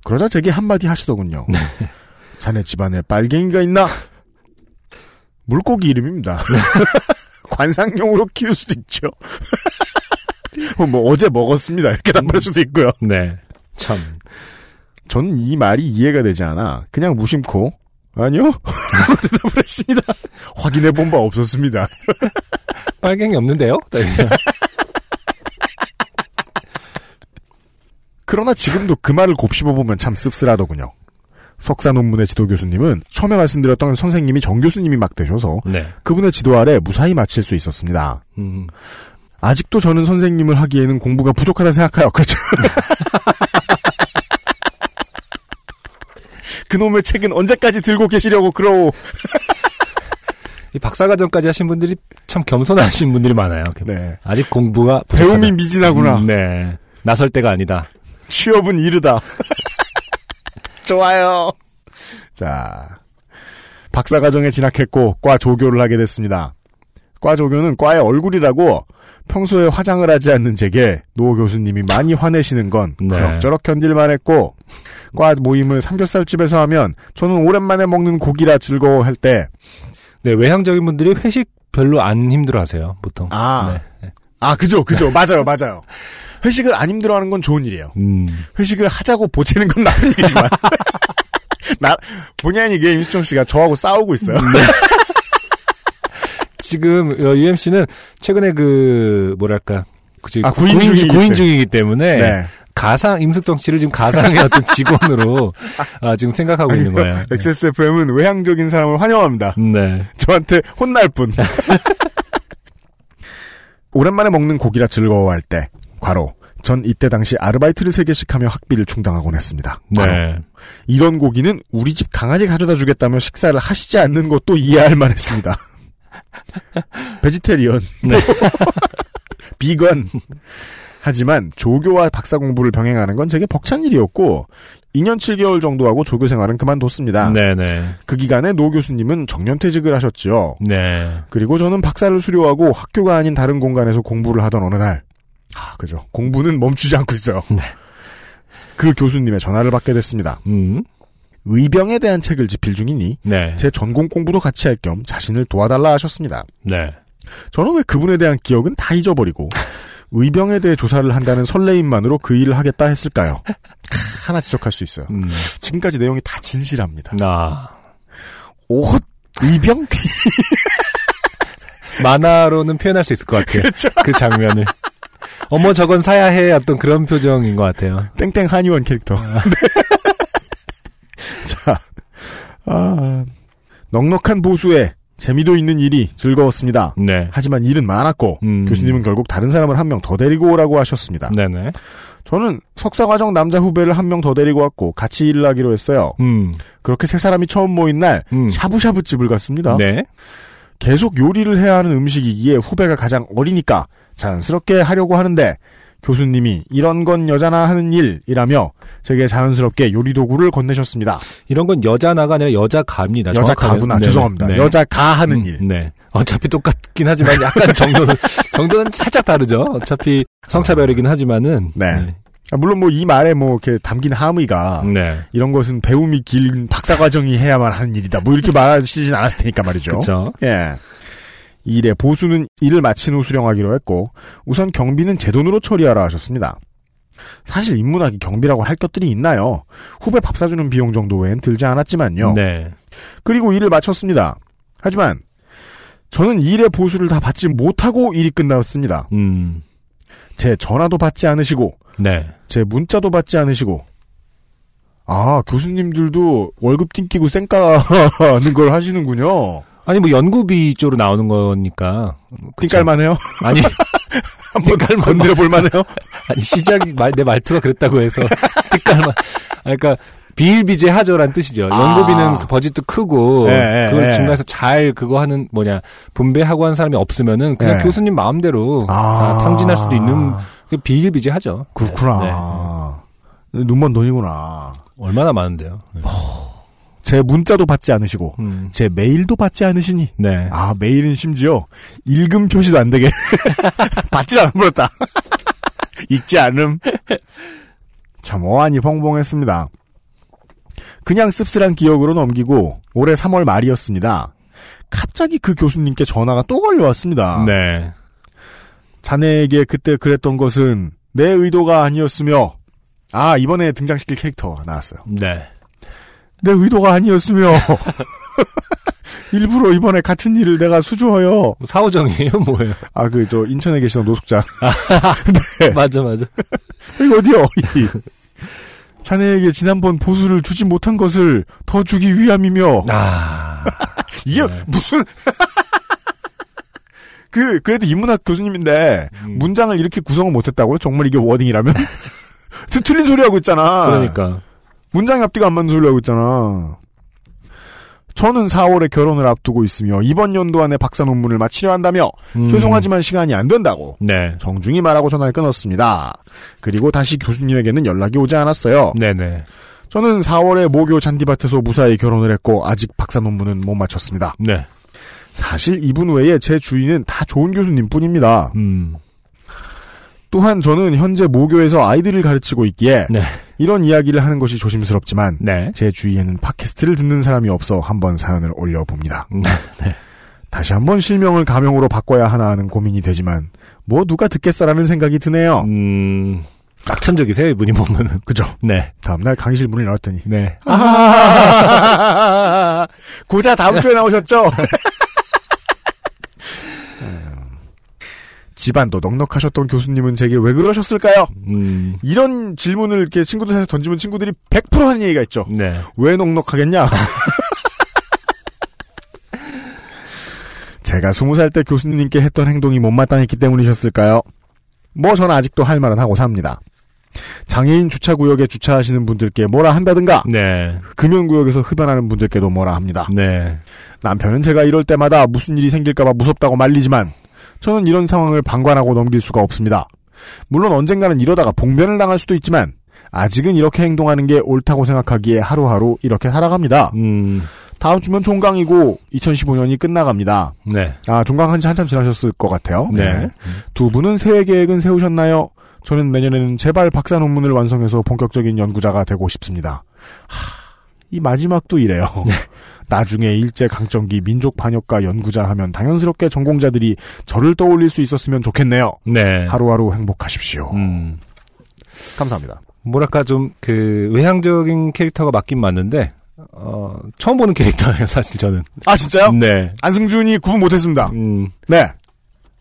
그러자 제게 한마디 하시더군요. 자네 집안에 빨갱이가 있나? 물고기 이름입니다. 관상용으로 키울 수도 있죠. 어, 뭐 어제 먹었습니다. 이렇게 답할 수도 있고요. 네. 참. 저는 이 말이 이해가 되지 않아 그냥 무심코 아니요 대답을 했습니다. 확인해 본 바 없었습니다. 빨갱이 없는데요? 그러나 지금도 그 말을 곱씹어 보면 참 씁쓸하더군요. 석사 논문의 지도 교수님은 처음에 말씀드렸던 선생님이 정 교수님이 막 되셔서 네. 그분의 지도 아래 무사히 마칠 수 있었습니다. 음, 아직도 저는 선생님을 하기에는 공부가 부족하다 생각해요. 그렇죠. 그놈의 책은 언제까지 들고 계시려고 그러오. 이 박사과정까지 하신 분들이 참 겸손하신 분들이 많아요. 네. 아직 공부가 부족하다. 배움이 미진하구나. 음, 네. 나설 때가 아니다. 취업은 이르다. 좋아요. 자, 박사과정에 진학했고 과 조교를 하게 됐습니다. 과 조교는 과의 얼굴이라고 평소에 화장을 하지 않는 제게 노 교수님이 많이 화내시는 건 네. 그럭저럭 견딜만 했고 과 모임을 삼겹살집에서 하면 저는 오랜만에 먹는 고기라 즐거워할 때 네, 외향적인 분들이 회식 별로 안 힘들어 하세요, 보통. 아, 네. 아 그죠 그죠 맞아요 맞아요 회식을 안 힘들어하는 건 좋은 일이에요 음, 회식을 하자고 보채는 건 나쁜 일이지만 나 본의 아니게 임수정 씨가 저하고 싸우고 있어요. 지금 어, UMC는 최근에 그 뭐랄까 아, 구인, 구인 중, 중이기 구인 때문에. 중이기 때문에 네. 가상 임숙정 씨를 지금 가상의 어떤 직원으로 아, 지금 생각하고 있는 거예요. 네. XSFM은 외향적인 사람을 환영합니다. 네. 저한테 혼날 뿐. 오랜만에 먹는 고기라 즐거워할 때, 과로. 전 이때 당시 아르바이트를 3개씩 하며 학비를 충당하곤 했습니다. 과로. 네. 이런 고기는 우리 집 강아지 가져다 주겠다며 식사를 하시지 않는 것도 이해할 만했습니다. Vegetarian, 네. 비건. 하지만 조교와 박사 공부를 병행하는 건 제게 벅찬 일이었고 2년 7개월 정도 하고 조교 생활은 그만뒀습니다. 네네. 그 기간에 노 교수님은 정년 퇴직을 하셨지요. 네. 그리고 저는 박사를 수료하고 학교가 아닌 다른 공간에서 공부를 하던 어느 날, 아, 그죠. 공부는 멈추지 않고 있어요. 네. 그 교수님의 전화를 받게 됐습니다. 음. 의병에 대한 책을 집필 중이니 네. 제 전공 공부도 같이 할 겸 자신을 도와달라 하셨습니다. 네. 저는 왜 그분에 대한 기억은 다 잊어버리고 의병에 대해 조사를 한다는 설레임만으로 그 일을 하겠다 했을까요? 하나 지적할 수 있어요. 음. 지금까지 내용이 다 진실합니다. 아. 옷 의병 만화로는 표현할 수 있을 것 같아요. 그렇죠. 그 장면을. 어머 저건 사야 해 어떤 그런 표정인 것 같아요. 땡땡 한의원 캐릭터. 네. 자, 아, 넉넉한 보수에 재미도 있는 일이 즐거웠습니다. 네. 하지만 일은 많았고 음. 교수님은 결국 다른 사람을 한 명 더 데리고 오라고 하셨습니다. 네네. 저는 석사과정 남자 후배를 한 명 더 데리고 왔고 같이 일을 하기로 했어요. 음. 그렇게 세 사람이 처음 모인 날 음. 샤브샤브 집을 갔습니다. 네. 계속 요리를 해야 하는 음식이기에 후배가 가장 어리니까 자연스럽게 하려고 하는데 교수님이 이런 건 여자나 하는 일이라며 제게 자연스럽게 요리 도구를 건네셨습니다. 이런 건 여자 나가 아니라 여자 가입니다. 여자 정확하면. 가구나 네네. 죄송합니다. 네. 여자 가 하는 음, 일. 네. 어차피 똑같긴 하지만 약간 정도는 정도는 살짝 다르죠. 어차피 성차별이긴 하지만은. 네. 아, 물론 뭐 이 말에 뭐 이렇게 담긴 함의가 네. 이런 것은 배움이 긴 박사 과정이 해야만 하는 일이다. 뭐 이렇게 말하시진 않았을 테니까 말이죠. 그렇죠. 예. 일의 보수는 일을 마친 후 수령하기로 했고 우선 경비는 제 돈으로 처리하라 하셨습니다. 사실 인문학이 경비라고 할 것들이 있나요? 후배 밥 사주는 비용 정도 외엔 들지 않았지만요. 네. 그리고 일을 마쳤습니다. 하지만 저는 일의 보수를 다 받지 못하고 일이 끝났습니다. 음. 제 전화도 받지 않으시고 네. 제 문자도 받지 않으시고 아 교수님들도 월급 띵끼고 쌩까는 걸 하시는군요. 아니 뭐 연구비 쪽으로 나오는 거니까. 띵깔만해요? 아니 한번 건드려 볼 만해요? 아니 시작이 말, 내 말투가 그랬다고 해서 뜻깔만 아니, 그러니까 비일비재하죠란 뜻이죠. 아. 연구비는 그 버짓도 크고 예, 예, 그걸 예. 중간에서 잘 그거 하는 뭐냐 분배하고 하는 사람이 없으면은 그냥 예. 교수님 마음대로 아. 다 탕진할 수도 있는 그 비일비재하죠. 그렇구나. 눈먼 돈이구나. 네. 얼마나 많은데요. 네. 제 문자도 받지 않으시고 음. 제 메일도 받지 않으시니 네. 아 메일은 심지어 읽음 표시도 안 되게 받지 않아버렸다. 읽지 않음. 참 어안이 벙벙했습니다. 그냥 씁쓸한 기억으로 넘기고 올해 3월 말이었습니다. 갑자기 그 교수님께 전화가 또 걸려왔습니다. 네. 자네에게 그때 그랬던 것은 내 의도가 아니었으며 아 이번에 등장시킬 캐릭터가 나왔어요. 네. 내 의도가 아니었으며 일부러 이번에 같은 일을 내가 수주하여 뭐 사오정이에요, 뭐예요? 아 그 저 인천에 계시던 노숙자 네. 맞아, 맞아. 이거 어디요? 이. 자네에게 지난번 보수를 주지 못한 것을 더 주기 위함이며 아, 이게 무슨 그 그래도 인문학 교수님인데 음. 문장을 이렇게 구성을 못했다고요? 정말 이게 워딩이라면 트- 틀린 소리 하고 있잖아. 그러니까. 문장이 앞뒤가 안 맞는 소리 하고 있잖아. 저는 4월에 결혼을 앞두고 있으며 이번 연도 안에 박사 논문을 마치려 한다며 음. 죄송하지만 시간이 안 된다고 네. 정중히 말하고 전화를 끊었습니다. 그리고 다시 교수님에게는 연락이 오지 않았어요. 네네. 저는 4월에 모교 잔디밭에서 무사히 결혼을 했고 아직 박사 논문은 못 마쳤습니다. 네. 사실 이분 외에 제 주위는 다 좋은 교수님뿐입니다. 음. 또한 저는 현재 모교에서 아이들을 가르치고 있기에 네. 이런 이야기를 하는 것이 조심스럽지만 네. 제 주위에는 팟캐스트를 듣는 사람이 없어 한번 사연을 올려봅니다. 음. 다시 한번 실명을 가명으로 바꿔야 하나 하는 고민이 되지만 뭐 누가 듣겠어라는 생각이 드네요. 음. 낙천적이세요, 이분이 보면은. 그죠? 네. 다음날 강의실 문을 열었더니 네. 아, 고자 다음 주에 나오셨죠? 집안도 넉넉하셨던 교수님은 제게 왜 그러셨을까요? 음, 이런 질문을 이렇게 친구들한테 던지면 친구들이 100% 하는 얘기가 있죠. 네. 왜 넉넉하겠냐? 제가 20살 때 교수님께 했던 행동이 못마땅했기 때문이셨을까요? 뭐 저는 아직도 할 말은 하고 삽니다. 장애인 주차구역에 주차하시는 분들께 뭐라 한다든가 네. 금연구역에서 흡연하는 분들께도 뭐라 합니다. 네. 남편은 제가 이럴 때마다 무슨 일이 생길까봐 무섭다고 말리지만 저는 이런 상황을 방관하고 넘길 수가 없습니다. 물론 언젠가는 이러다가 봉변을 당할 수도 있지만 아직은 이렇게 행동하는 게 옳다고 생각하기에 하루하루 이렇게 살아갑니다. 음, 다음 주면 종강이고 2015년이 끝나갑니다. 네. 아 종강한 지 한참 지나셨을 것 같아요. 네. 두 분은 새해 계획은 세우셨나요? 저는 내년에는 제발 박사 논문을 완성해서 본격적인 연구자가 되고 싶습니다. 하, 이 마지막도 이래요. 나중에 일제 강점기 민족 반역가 연구자 하면 당연스럽게 전공자들이 저를 떠올릴 수 있었으면 좋겠네요. 네. 하루하루 행복하십시오. 음. 감사합니다. 뭐랄까 좀 그 외향적인 캐릭터가 맞긴 맞는데 어 처음 보는 캐릭터예요 사실 저는 아 진짜요? 네 안승준이 구분 못했습니다. 음, 네.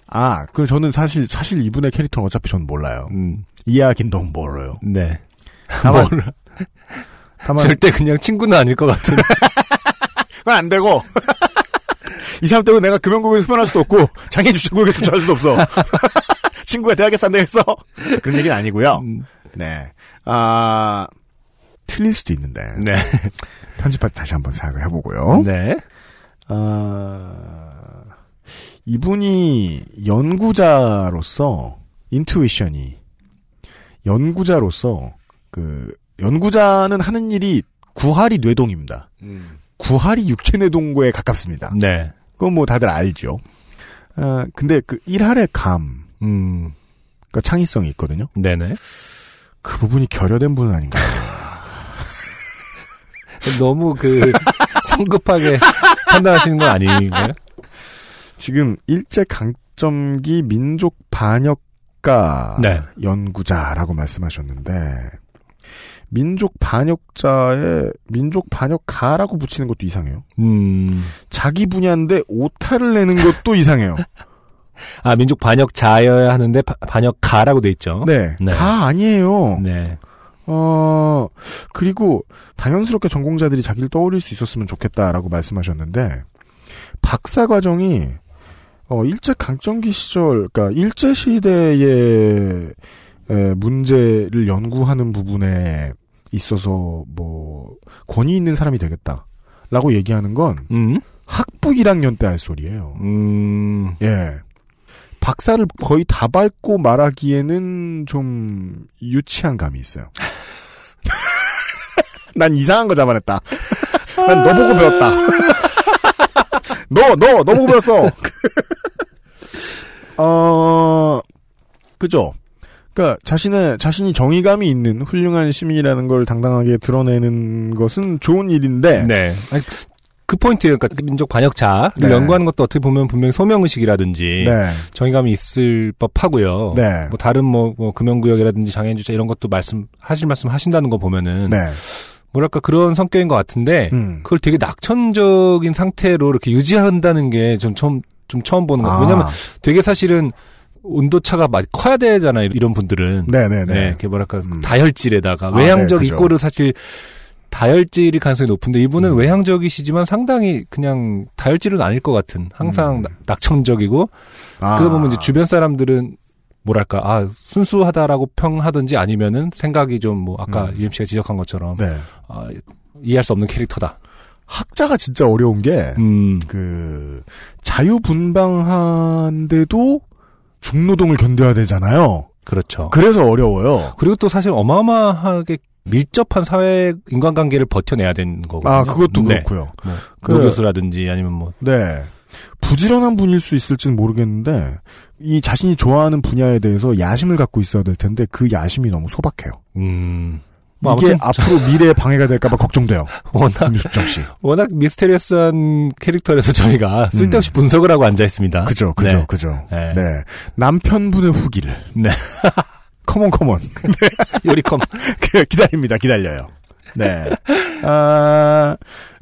아, 그 저는 사실 사실 이분의 캐릭터는 어차피 저는 몰라요. 음, 이야기는 너무 멀어요. 네 다만. 다만 절대 그냥 친구는 아닐 것 같은 그건 안 되고. 이 사람 때문에 내가 금연구역에 흡연할 수도 없고, 장애인 주차구역에 주차할 수도 없어. 친구가 대학에서 안 되겠어. 그런 얘기는 아니고요. 음, 네. 아, 틀릴 수도 있는데. 네 편집할 때 다시 한번 생각을 해보고요. 네. 아, 이분이 연구자로서, 인투이션이, 연구자로서, 그, 연구자는 하는 일이 구하리 뇌동입니다. 음. 구하리 육체뇌동고에 가깝습니다. 네. 그건 뭐 다들 알죠. 아, 근데 그 일할의 감, 음. 그러니까 창의성이 있거든요. 네네. 그 부분이 결여된 분은 아닌가요? 너무 그 성급하게 판단하시는 건 아닌가요? 지금 일제 강점기 민족 반역가 네. 연구자라고 말씀하셨는데 민족 반역자에 민족 반역가라고 붙이는 것도 이상해요. 음. 자기 분야인데 오타를 내는 것도 이상해요. 아 민족 반역자여야 하는데 바- 반역가라고 돼 있죠. 네, 네. 가 아니에요. 네. 어, 그리고 당연스럽게 전공자들이 자기를 떠올릴 수 있었으면 좋겠다라고 말씀하셨는데, 박사 과정이, 어, 일제 강점기 시절, 그러니까 일제 시대의 에, 문제를 연구하는 부분에 있어서 뭐, 권위 있는 사람이 되겠다. 라고 얘기하는 건 음. 학부 1학년 때 할 소리예요. 음. 예. 박사를 거의 다 밟고 말하기에는 좀 유치한 감이 있어요. 난 이상한 거 잡아냈다. 난 너 보고 배웠다. 너, 너, 너 보고 배웠어. 어, 그죠? 그니까, 자신의, 자신이 정의감이 있는 훌륭한 시민이라는 걸 당당하게 드러내는 것은 좋은 일인데, 네. 아니, 그 포인트예요. 그러니까 민족 반역자를 네. 연구하는 것도 어떻게 보면 분명히 소명 의식이라든지 네, 정의감이 있을 법하고요. 네, 뭐 다른 뭐, 뭐 금연구역이라든지 장애인 주차 이런 것도 말씀 하실 말씀 하신다는 거 보면은 네, 뭐랄까 그런 성격인 것 같은데 음. 그걸 되게 낙천적인 상태로 이렇게 유지한다는 게 좀 처음 좀 처음 보는 거예요. 왜냐면 되게 사실은 온도 차가 많이 커야 되잖아요. 이런 분들은 네네네. 네, 이렇게 뭐랄까 음. 다혈질에다가 아, 외향적 네, 그죠. 이꼬르 사실 다혈질이 가능성이 높은데 이분은 음. 외향적이시지만 상당히 그냥 다혈질은 아닐 것 같은 항상 음. 낙- 낙천적이고 아. 그거 보면 이제 주변 사람들은 뭐랄까 아 순수하다라고 평하든지 아니면은 생각이 좀 뭐 아까 음. UMC가 지적한 것처럼 네. 아, 이해할 수 없는 캐릭터다. 학자가 진짜 어려운 게, 음. 그, 자유분방한데도 중노동을 견뎌야 되잖아요. 그렇죠. 그래서 어려워요. 그리고 또 사실 어마어마하게 밀접한 사회 인간관계를 버텨내야 되는 거거든요. 아, 그것도 네. 그렇고요. 뭐 그- 노교수라든지 아니면 뭐 네. 부지런한 분일 수 있을지는 모르겠는데, 이 자신이 좋아하는 분야에 대해서 야심을 갖고 있어야 될 텐데, 그 야심이 너무 소박해요. 음. 뭐 이게 앞으로 미래에 방해가 될까봐 걱정돼요. 워낙 김수정 씨. 워낙 미스테리어스한 캐릭터라서 저희가 쓸데없이 분석을 하고 앉아 있습니다. 음. 그죠, 그죠, 네. 그죠. 네. 네. 남편분의 후기를. 네. 컴온 컴온. 요리컴. 그, 기다립니다. 기다려요. 네. 아,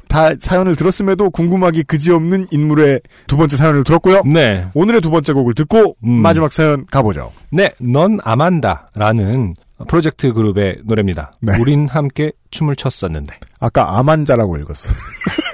다 사연을 들었음에도 궁금하기 그지없는 인물의 두 번째 사연을 들었고요. 네. 오늘의 두 번째 곡을 듣고 음. 마지막 사연 가보죠. 네, 넌 아만다라는 프로젝트 그룹의 노래입니다. 네. 우린 함께 춤을 췄었는데. 아까 아만자라고 읽었어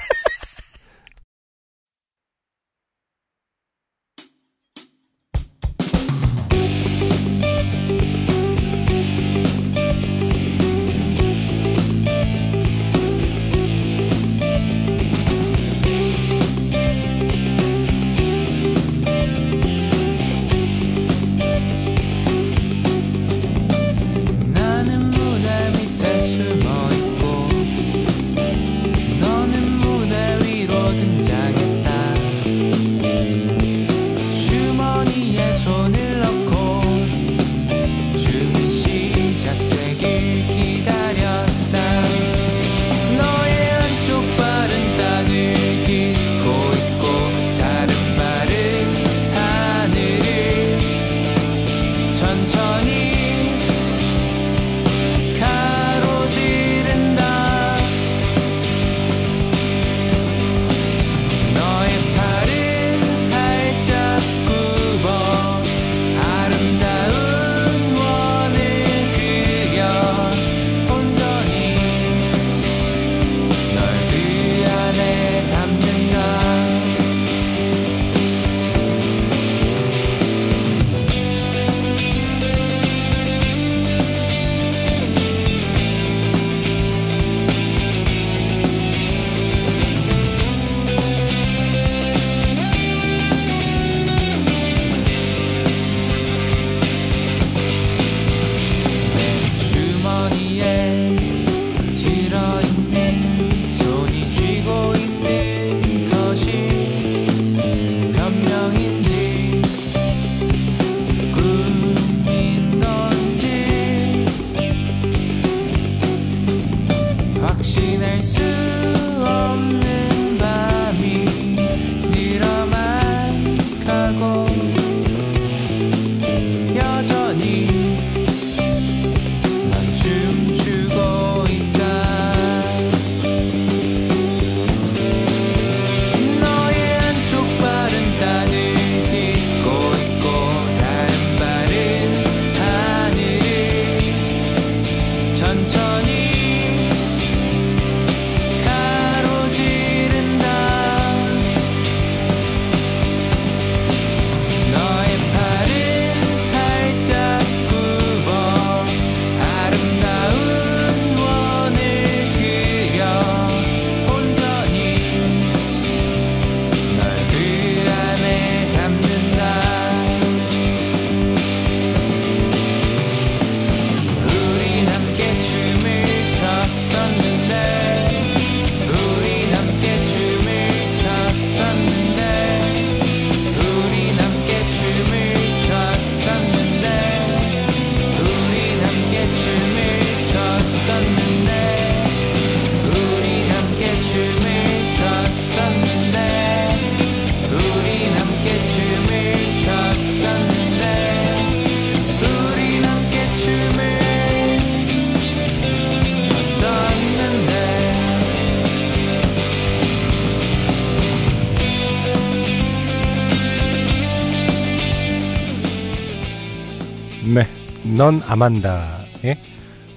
넌 아만다에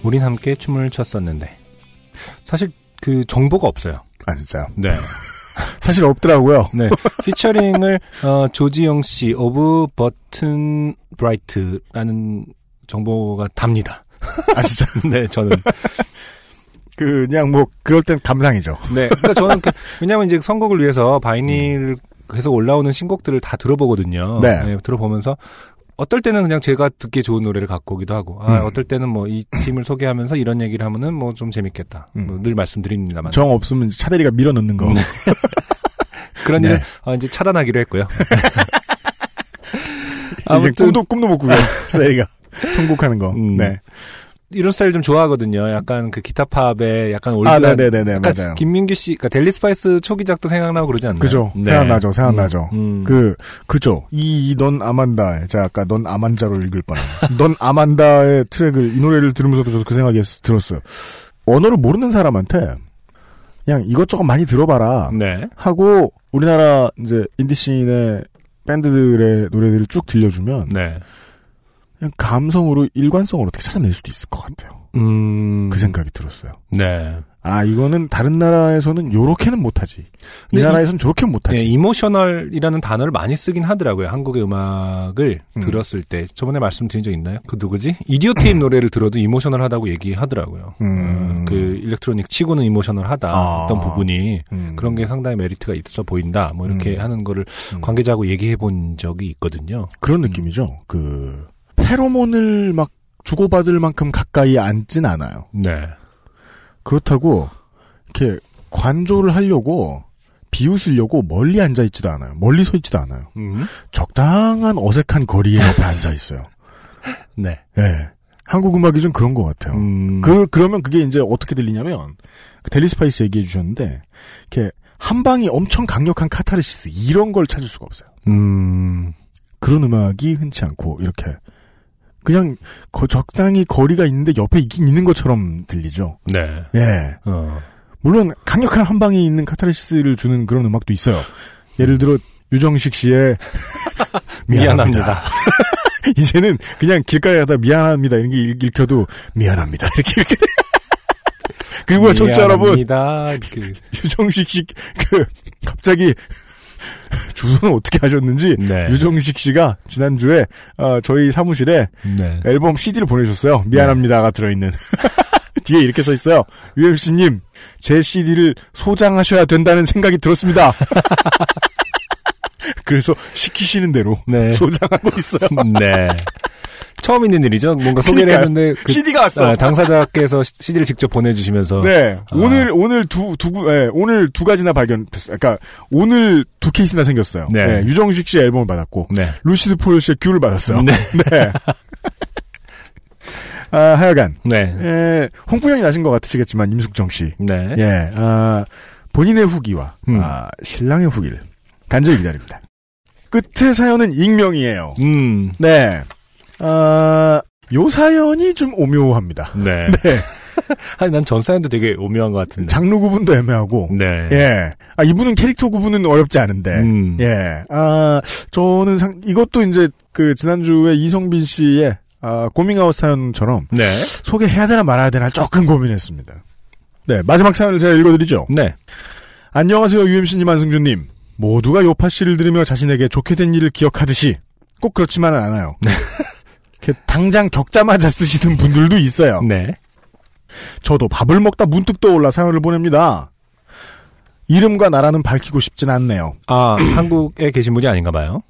우린 함께 춤을 췄었는데. 사실 그 정보가 없어요. 아 진짜요. 네. 사실 없더라고요. 네. 피처링을 어, 조지영 씨 of Button Bright라는 정보가 답니다. 아 진짜. 네, 저는 그냥 뭐 그럴 땐 감상이죠. 네. 그러니까 저는 그, 왜냐면 이제 선곡을 위해서 바이닐에서 올라오는 신곡들을 다 들어보거든요. 네. 들어보면서 어떨 때는 그냥 제가 듣기 좋은 노래를 갖고 오기도 하고, 아, 음. 어떨 때는 뭐 이 팀을 소개하면서 이런 얘기를 하면은 뭐 좀 재밌겠다. 음. 뭐 늘 말씀드립니다만. 정 없으면 차대리가 밀어 넣는 거. 네. 그런 네. 일은 어, 이제 차단하기로 했고요. 이제 아무튼 꿈도 꿈도 못 꿔요. 차대리가 선곡하는 거. 음. 네. 이런 스타일 좀 좋아하거든요. 약간 그 기타 팝에 약간 old 아, 네네네네, 약간 맞아요. 김민규 씨, 그러니까 델리 스파이스 초기작도 생각나고 그러지 않나요? 그죠. 네. 생각나죠, 생각나죠. 음, 음. 그, 그죠. 이, 넌 아만다. 제가 아까 넌 아만자로 읽을 뻔. 넌 아만다의 트랙을, 이 노래를 들으면서도 저도 그 생각이 했- 들었어요. 언어를 모르는 사람한테, 그냥 이것저것 많이 들어봐라. 네. 하고, 우리나라 이제 인디 씬의 밴드들의 노래들을 쭉 들려주면, 네. 그냥 감성으로 일관성을 어떻게 찾아낼 수도 있을 것 같아요. 음. 그 생각이 들었어요. 네. 아, 이거는 다른 나라에서는 요렇게는 못하지. 이 근데 나라에서는 저렇게는 못하지. 네, emotional이라는 단어를 많이 쓰긴 하더라고요. 한국의 음악을 음. 들었을 때. 저번에 말씀드린 적 있나요? 그 누구지? 이디오테입 노래를 들어도 emotional하다고 얘기하더라고요. 음. 어, 그 electronic 치고는 emotional하다. 아. 어떤 부분이 음. 그런 게 상당히 메리트가 있어 보인다. 뭐 이렇게 음. 하는 거를 음. 관계자하고 얘기해 본 적이 있거든요. 그런 느낌이죠. 그 페로몬을 막 주고받을 만큼 가까이 앉진 않아요. 네. 그렇다고 이렇게 관조를 하려고 비웃으려고 멀리 앉아 있지도 않아요. 멀리 서 있지도 않아요. 음. 적당한 어색한 거리에 옆에 앉아 있어요. 네. 예. 한국 음악이 좀 그런 것 같아요. 음. 그 그러면 그게 이제 어떻게 들리냐면 그 델리 스파이스 얘기해 주셨는데 이렇게 한 방이 엄청 강력한 카타르시스 이런 걸 찾을 수가 없어요. 음. 그런 음악이 흔치 않고 이렇게 그냥 거- 적당히 거리가 있는데 옆에 있긴 있는 것처럼 들리죠. 네. 예. 어. 물론 강력한 한 방에 있는 카타르시스를 주는 그런 음악도 있어요. 예를 들어 유정식 씨의 미안합니다. 미안합니다. 이제는 그냥 길가에 가다 미안합니다 이런 게 읽- 읽혀도 미안합니다 이렇게 이렇게 그리고 청취자 여러분. 그, 유정식 씨 그 갑자기 주소는 어떻게 하셨는지 네. 유정식 씨가 지난주에 어, 저희 사무실에 네. 앨범 CD를 보내주셨어요. 미안합니다가 들어있는. 뒤에 이렇게 써 있어요. UMC님, 제 CD를 소장하셔야 된다는 생각이 들었습니다. 그래서 시키시는 대로 네. 소장하고 있어요. 네. 처음 있는 일이죠. 뭔가 소개를 그러니까요. 했는데 그 CD가 왔어. 아, 당사자께서 CD를 직접 보내주시면서 네. 아. 오늘, 오늘 두, 두, 구- 예, 오늘 두 가지나 발견됐어요. 그러니까, 오늘 두 케이스나 생겼어요. 네. 예, 유정식 씨의 앨범을 받았고, 네. 루시드 폴 씨의 큐를 받았어요. 네. 네. 아, 하여간, 네. 예, 홍군형이 나신 것 같으시겠지만, 임숙정 씨. 네. 예, 아, 본인의 후기와 음. 아, 신랑의 후기를 간절히 기다립니다. 끝의 사연은 익명이에요. 음. 네. 아, 요 사연이 좀 오묘합니다. 네. 네. 아니 난 전 사연도 되게 오묘한 것 같은데. 장르 구분도 애매하고. 네. 예. 아, 이분은 캐릭터 구분은 어렵지 않은데. 음. 예. 아, 저는 상, 이것도 이제 그 지난주에 이성빈 씨의 아, 고밍아웃 사연처럼 네. 소개해야 되나 말아야 되나 조금 고민했습니다. 네. 마지막 사연을 제가 읽어드리죠. 네. 안녕하세요, UMC님, 안승준님. 모두가 요파 씨를 들으며 자신에게 좋게 된 일을 기억하듯이 꼭 그렇지만은 않아요. 이렇게 당장 겪자마자 쓰시는 분들도 있어요. 네. 저도 밥을 먹다 문득 떠올라 사연을 보냅니다. 이름과 나라는 밝히고 싶진 않네요. 아 한국에 계신 분이 아닌가 봐요.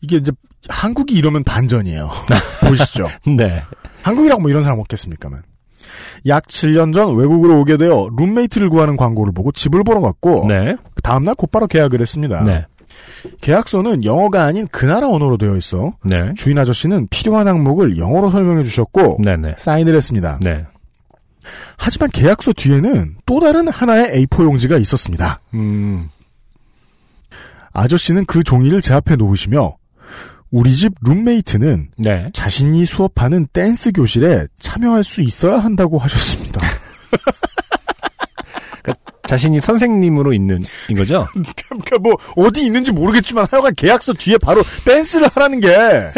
이게 이제 한국이 이러면 반전이에요. 보시죠. 네. 한국이라고 뭐 이런 사람 없겠습니까만. 약 7년 전 외국으로 오게 되어 룸메이트를 구하는 광고를 보고 집을 보러 갔고 네. 다음날 곧바로 계약을 했습니다. 네. 계약서는 영어가 아닌 그 나라 언어로 되어 있어 네. 주인 아저씨는 필요한 항목을 영어로 설명해 주셨고 네네. 사인을 했습니다. 네. 하지만 계약서 뒤에는 또 다른 하나의 A4 용지가 있었습니다. 음. 아저씨는 그 종이를 제 앞에 놓으시며 우리 집 룸메이트는 네. 자신이 수업하는 댄스 교실에 참여할 수 있어야 한다고 하셨습니다. 자신이 선생님으로 있는 인 거죠? 그러니까 뭐 어디 있는지 모르겠지만 하여간 계약서 뒤에 바로 댄스를 하라는 게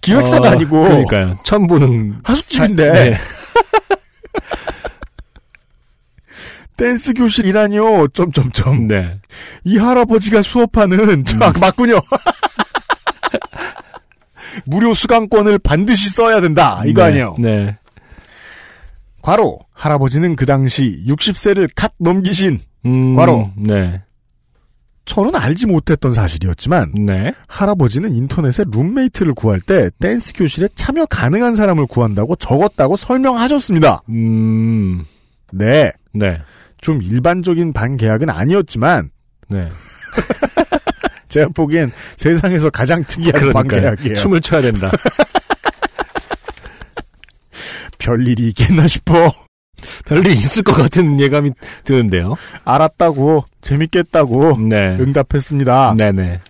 기획사가 어, 아니고 그러니까요. 처음 보는 하숙집인데 네. 댄스 교실이라뇨 점점점 네. 이 할아버지가 수업하는 저 맞군요. 무료 수강권을 반드시 써야 된다 이거 네. 아니에요. 네. 과로 할아버지는 그 당시 60세를 갓 넘기신 음, 과로. 네. 저는 알지 못했던 사실이었지만 네. 할아버지는 인터넷에 룸메이트를 구할 때 댄스 교실에 참여 가능한 사람을 구한다고 적었다고 설명하셨습니다. 음. 네. 네. 좀 일반적인 반 계약은 아니었지만 네. 제가 보기엔 세상에서 가장 특이한 그러니까요. 반계약이에요. 춤을 춰야 된다. 별일이 있겠나 싶어. 별일 있을 것 같은 예감이 드는데요. 알았다고, 재밌겠다고, 네. 응답했습니다. 네네.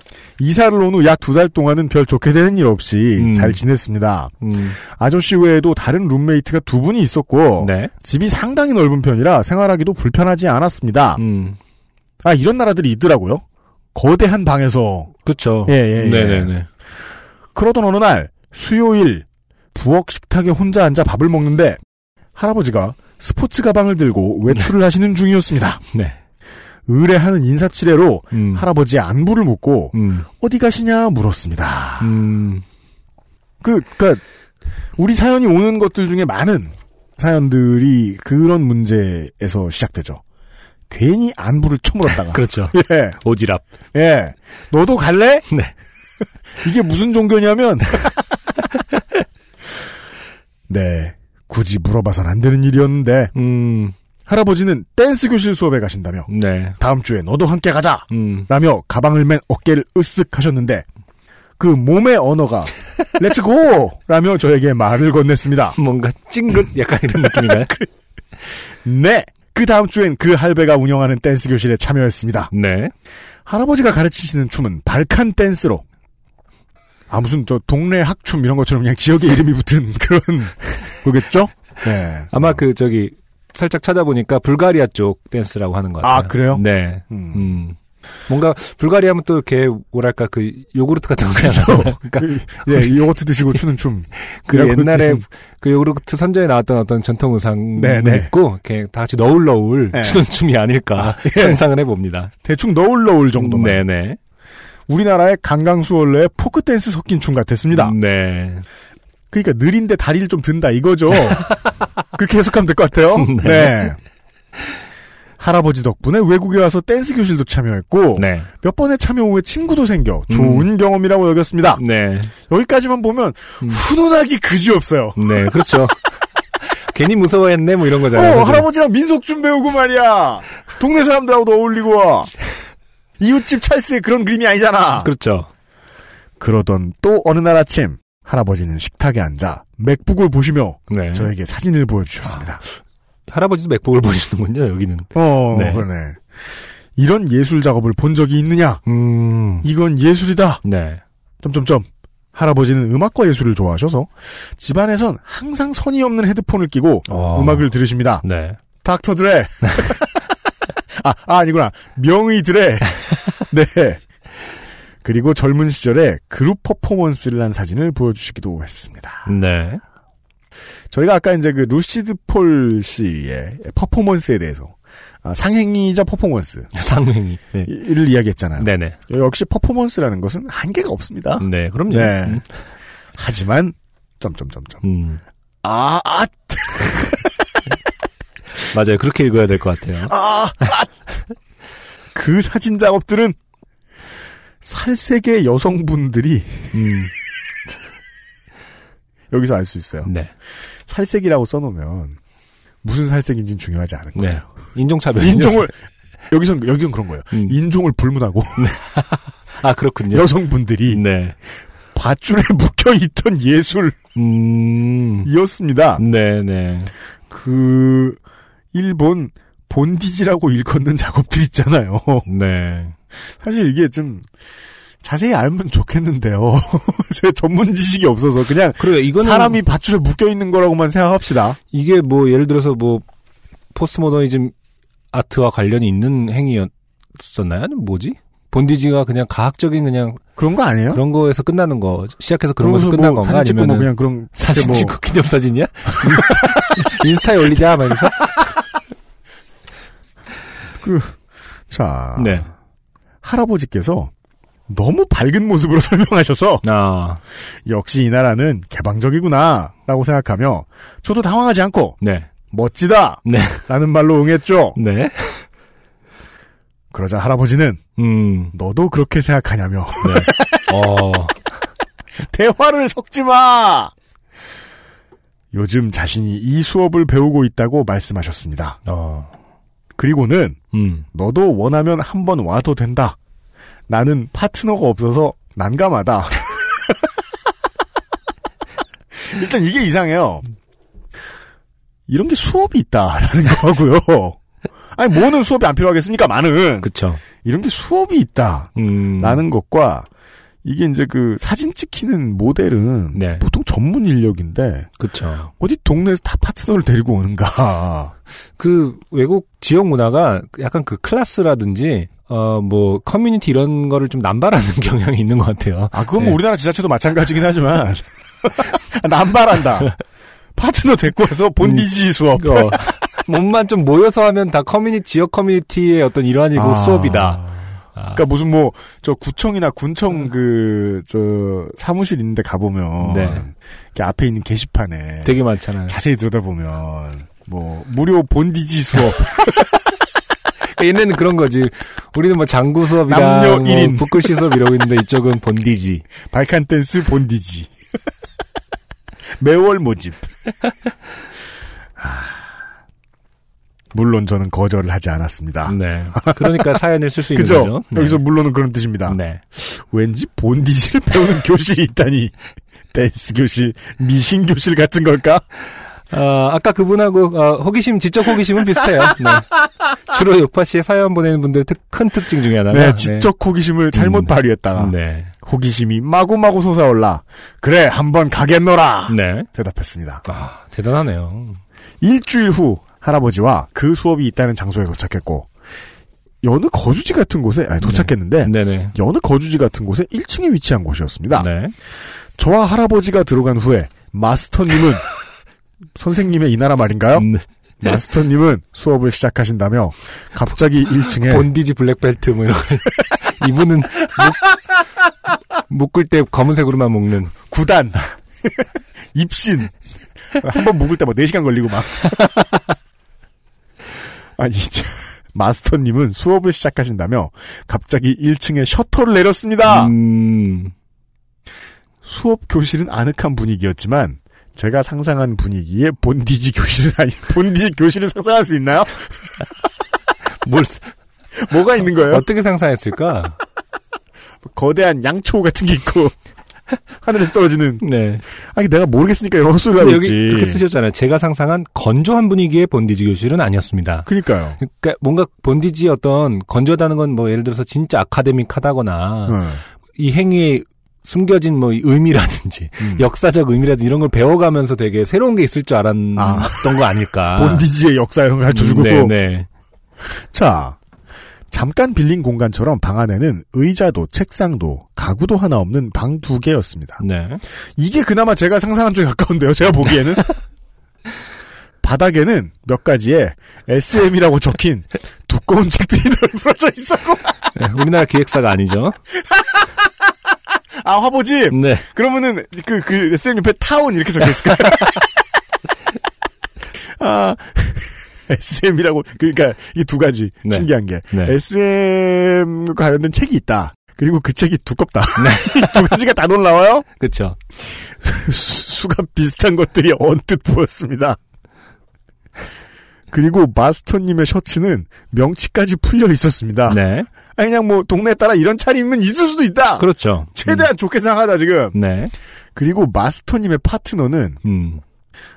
이사를 온 후 약 두 달 동안은 별 좋게 되는 일 없이 음. 잘 지냈습니다. 음, 아저씨 외에도 다른 룸메이트가 두 분이 있었고, 네. 집이 상당히 넓은 편이라 생활하기도 불편하지 않았습니다. 음, 아, 이런 나라들이 있더라고요. 거대한 방에서. 그쵸. 예, 예, 예. 네네네. 그러던 어느 날, 수요일, 부엌 식탁에 혼자 앉아 밥을 먹는데, 할아버지가 스포츠 가방을 들고 외출을 하시는 중이었습니다. 네. 의뢰하는 인사치레로 음, 할아버지의 안부를 묻고, 음, 어디 가시냐 물었습니다. 음, 그, 그, 우리 사연이 오는 것들 중에 많은 사연들이 그런 문제에서 시작되죠. 괜히 안부를 쳐물었다가. 그렇죠. 예, 오지랖. 예. 너도 갈래? 네. 이게 무슨 종교냐면. 네. 굳이 물어봐선 안 되는 일이었는데, 음, 할아버지는 댄스 교실 수업에 가신다며, 네. 다음 주에 너도 함께 가자! 음, 라며 가방을 맨 어깨를 으쓱 하셨는데, 그 몸의 언어가, Let's go! 라며 저에게 말을 건넸습니다. 뭔가 찡긋 약간 이런 느낌인가요? 네! 그 다음 주엔 그 할배가 운영하는 댄스 교실에 참여했습니다. 네. 할아버지가 가르치시는 춤은 발칸 댄스로. 아, 무슨, 저, 동네 학춤 이런 것처럼 그냥 지역의 이름이 붙은 그런, 거겠죠? 네. 아마 그 저기 살짝 찾아보니까 불가리아 쪽 댄스라고 하는 것 같아요. 아, 그래요? 네. 음. 음. 뭔가 불가리아 하면 또 이렇게 뭐랄까 그 요구르트 같은 거 생각나잖아요. 그러니까 그, 예, 요거트 드시고 추는 춤. 그 옛날에 좀- 그 요구르트 선전에 나왔던 어떤 전통 의상을 네, 네. 입고 이렇게 다 같이 너울너울 네. 추는 춤이 아닐까 예. 상상을 해봅니다. 대충 너울너울 정도만. 네네. 우리나라의 강강수월래의 포크 댄스 섞인 춤 같았습니다. 네. 그러니까 느린데 다리를 좀 든다 이거죠. 그렇게 해석하면 될 것 같아요. 네. 네. 할아버지 덕분에 외국에 와서 댄스 교실도 참여했고 네. 몇 번의 참여 후에 친구도 생겨 좋은 경험이라고 여겼습니다. 네. 여기까지만 보면 음. 훈훈하기 그지 없어요. 네. 그렇죠. 괜히 무서워했네 뭐 이런 어, 거잖아요. 사실. 할아버지랑 민속춤 배우고 말이야. 동네 사람들하고도 어울리고 와. 이웃집 찰스의 그런 그림이 아니잖아. 그렇죠. 그러던 또 어느 날 아침 할아버지는 식탁에 앉아 맥북을 보시며 네. 저에게 사진을 보여주셨습니다. 할아버지도 맥북을 보시는군요. 여기는. 어, 네. 그러네. 이런 예술 작업을 본 적이 있느냐? 음. 이건 예술이다. 네. 점점점. 할아버지는 음악과 예술을 좋아하셔서 집안에선 항상 선이 없는 헤드폰을 끼고 어. 음악을 들으십니다. 네. 닥터 드레. 아, 아, 아니구나. 명의 드레. 네. 그리고 젊은 시절에 그룹 퍼포먼스를 한 사진을 보여주시기도 했습니다. 네. 저희가 아까 이제 그 루시드 폴 씨의 퍼포먼스에 대해서 아, 상행이자 퍼포먼스를 상행이. 네. 이야기했잖아요. 네네. 역시 퍼포먼스라는 것은 한계가 없습니다. 네. 그럼요. 네. 음. 하지만 점점점점 음. 아, 아, 맞아요. 그렇게 읽어야 될 것 같아요. 아, 아. 그 사진 작업들은 살색의 여성분들이 음. 여기서 알 수 있어요. 네. 살색이라고 써놓으면 무슨 살색인지는 중요하지 않을 거예요. 네. 인종차별. 인종을 여기선 여기는 그런 거예요. 음. 인종을 불문하고 아, 그렇군요. 여성분들이 네. 밧줄에 묶여 있던 예술이었습니다. 음. 네네. 그 일본 본디지라고 일컫는 작업들 있잖아요. 네. 사실 이게 좀 자세히 알면 좋겠는데요. 제 전문 지식이 없어서 그냥 그래요. 이거는 사람이 밧줄에 묶여 있는 거라고만 생각합시다. 이게 뭐 예를 들어서 뭐 포스트 모더니즘 아트와 관련이 있는 행위였었나요? 아니면 뭐지? 본디지가 그냥 가학적인 그냥 그런 거 아니에요? 그런 거에서 끝나는 거 시작해서 그런 거에서 끝난 뭐 건가 아니면 뭐 그냥 그런 사진 뭐 찍고 기념 사진이야? 인스타, 인스타에 올리자 말면서 자 네. 할아버지께서 너무 밝은 모습으로 설명하셔서 아, 역시 이 나라는 개방적이구나라고 생각하며 저도 당황하지 않고 네. 멋지다 네. 라는 말로 응했죠. 네. 그러자 할아버지는 음. 너도 그렇게 생각하냐며 네. 어. 대화를 섞지 마. 요즘 자신이 이 수업을 배우고 있다고 말씀하셨습니다. 어. 그리고는 음. 너도 원하면 한 번 와도 된다. 나는 파트너가 없어서 난감하다. 일단 이게 이상해요. 이런 게 수업이 있다라는 거고요. 아니 뭐는 수업이 안 필요하겠습니까? 많은 그쵸. 이런 게 수업이 있다. 음. 라는 것과 이게 이제 그 사진 찍히는 모델은 네. 보통 전문 인력인데 그쵸. 어디 동네에서 다 파트너를 데리고 오는가. 그 외국 지역 문화가 약간 그 클래스라든지 어 뭐 커뮤니티 이런 거를 좀 남발하는 경향이 있는 것 같아요. 아 그건 네. 뭐 우리나라 지자체도 마찬가지긴 하지만 남발한다. 파트너 데리고 와서 bondage 수업. 어, 몸만 좀 모여서 하면 다 커뮤니티 지역 커뮤니티의 어떤 일환이고 아. 수업이다. 아, 그러니까 무슨 뭐 저 구청이나 군청 그 저 사무실 있는데 가 보면 네. 이렇게 앞에 있는 게시판에 되게 많잖아요. 자세히 들여다보면 뭐 무료 bondage 수업 얘네는 그런 거지. 우리는 뭐 장구 수업이랑 남녀 뭐. 북글씨 수업 이러고 있는데 이쪽은 bondage. 발칸 댄스 본디지 매월 모집. 아, 물론 저는 거절을 하지 않았습니다. 네. 그러니까 사연을 쓸 수 있는 그죠? 거죠. 네. 여기서 물론은 그런 뜻입니다. 네. 왠지 본디지를 배우는 교실이 있다니. 댄스 교실, 미신 교실 같은 걸까? 어, 아까 그분하고 어, 호기심 지적 호기심은 비슷해요. 네. 주로 요파 씨의 사연 보내는 분들의 특, 큰 특징 중에 하나가 네, 지적 호기심을 잘못 음. 발휘했다가 네. 호기심이 마구마구 솟아올라. 그래, 한번 가겠노라. 네. 대답했습니다. 아, 대단하네요. 일주일 후 할아버지와 그 수업이 있다는 장소에 도착했고 여느 거주지 같은 곳에 아니, 도착했는데 네네. 여느 거주지 같은 곳에 1층에 위치한 곳이었습니다. 네. 저와 할아버지가 들어간 후에 마스터님은 선생님의 이 나라 말인가요? 음, 마스터님은 수업을 시작하신다며 갑자기 1층에 본디지 블랙벨트 뭐 이런 걸. 이분은 묶, 묶을 때 검은색으로만 묶는. 구단 입신 한번 묵을 때 막 4시간 걸리고 막 아니 참, 마스터님은 수업을 시작하신다며 갑자기 1층에 셔터를 내렸습니다. 음, 수업 교실은 아늑한 분위기였지만 제가 상상한 분위기에 본디지 교실은 아니 본디지 교실을 상상할 수 있나요? 뭘 뭐가 있는 거예요? 어떻게 상상했을까? 거대한 양초 같은 게 있고 하늘에서 떨어지는 네. 아니 내가 모르겠으니까 이런 하고 여기. 그렇게 쓰셨잖아요. 제가 상상한 건조한 분위기의 본디지 교실은 아니었습니다. 그러니까요. 그러니까 뭔가 본디지 어떤 건조하다는 건 뭐 예를 들어서 진짜 아카데믹하다거나 네. 이 행위에 숨겨진 뭐 의미라든지 음. 역사적 의미라든지 이런 걸 배워가면서 되게 새로운 게 있을 줄 알았던 아. 거 아닐까. 본디지의 역사 이런 걸 가르쳐주고 네, 네. 자, 잠깐 빌린 공간처럼 방 안에는 의자도 책상도 가구도 하나 없는 방 두 개였습니다. 네. 이게 그나마 제가 상상한 쪽에 가까운데요. 제가 보기에는. 바닥에는 몇 가지의 SM이라고 적힌 두꺼운 책들이 널브러져 있었고. 네, 우리나라 기획사가 아니죠. 아, 화보집! 네. 그러면은, 그, 그, SM 옆에 타운 이렇게 적혀 있을까요? 아, SM이라고, 그러니까, 이 두 가지. 네. 신기한 게. 네. SM 관련된 책이 있다. 그리고 그 책이 두껍다. 이두 가지가 다 놀라워요? 그쵸. 수- 수가 비슷한 것들이 언뜻 보였습니다. 그리고 마스터님의 셔츠는 명치까지 풀려 있었습니다. 네. 아니, 그냥 뭐, 동네에 따라 이런 차림은 있을 수도 있다! 그렇죠. 최대한 좋게 생각하자, 지금. 음. 네. 그리고 마스터님의 파트너는, 음.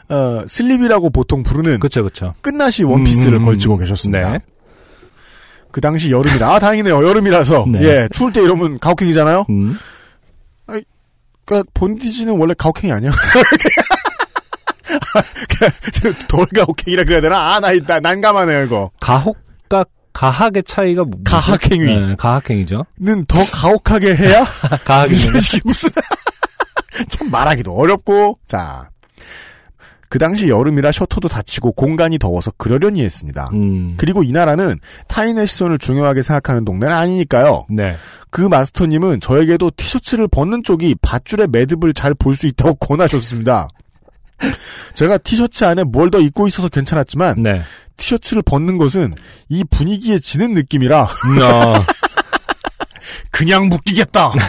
어, 슬립이라고 보통 부르는 그쵸, 그쵸. 끝나시 원피스를 음, 걸치고 계셨습니다. 네. 그 당시 여름이라, 아, 다행이네요. 여름이라서. 네. 예, 추울 때 이러면 가혹행위잖아요? 음. 그니까, 본디지는 원래 가혹행위 아니야? 덜 가혹행위라 그래야 되나? 아, 나, 나 난감하네요, 이거. 가혹과 가학의 차이가 뭐- 가학행위. 네, 가학행위죠. 는 더 가혹하게 해야? 가학이 무슨, 참 말하기도 어렵고, 자. 그 당시 여름이라 셔터도 닫히고 공간이 더워서 그러려니 했습니다. 음. 그리고 이 나라는 타인의 시선을 중요하게 생각하는 동네는 아니니까요. 네. 그 마스터님은 저에게도 티셔츠를 벗는 쪽이 밧줄의 매듭을 잘 볼 수 있다고 권하셨습니다. 제가 티셔츠 안에 뭘 더 입고 있어서 괜찮았지만 네. 티셔츠를 벗는 것은 이 분위기에 지는 느낌이라 음, 어, 그냥 묶이겠다.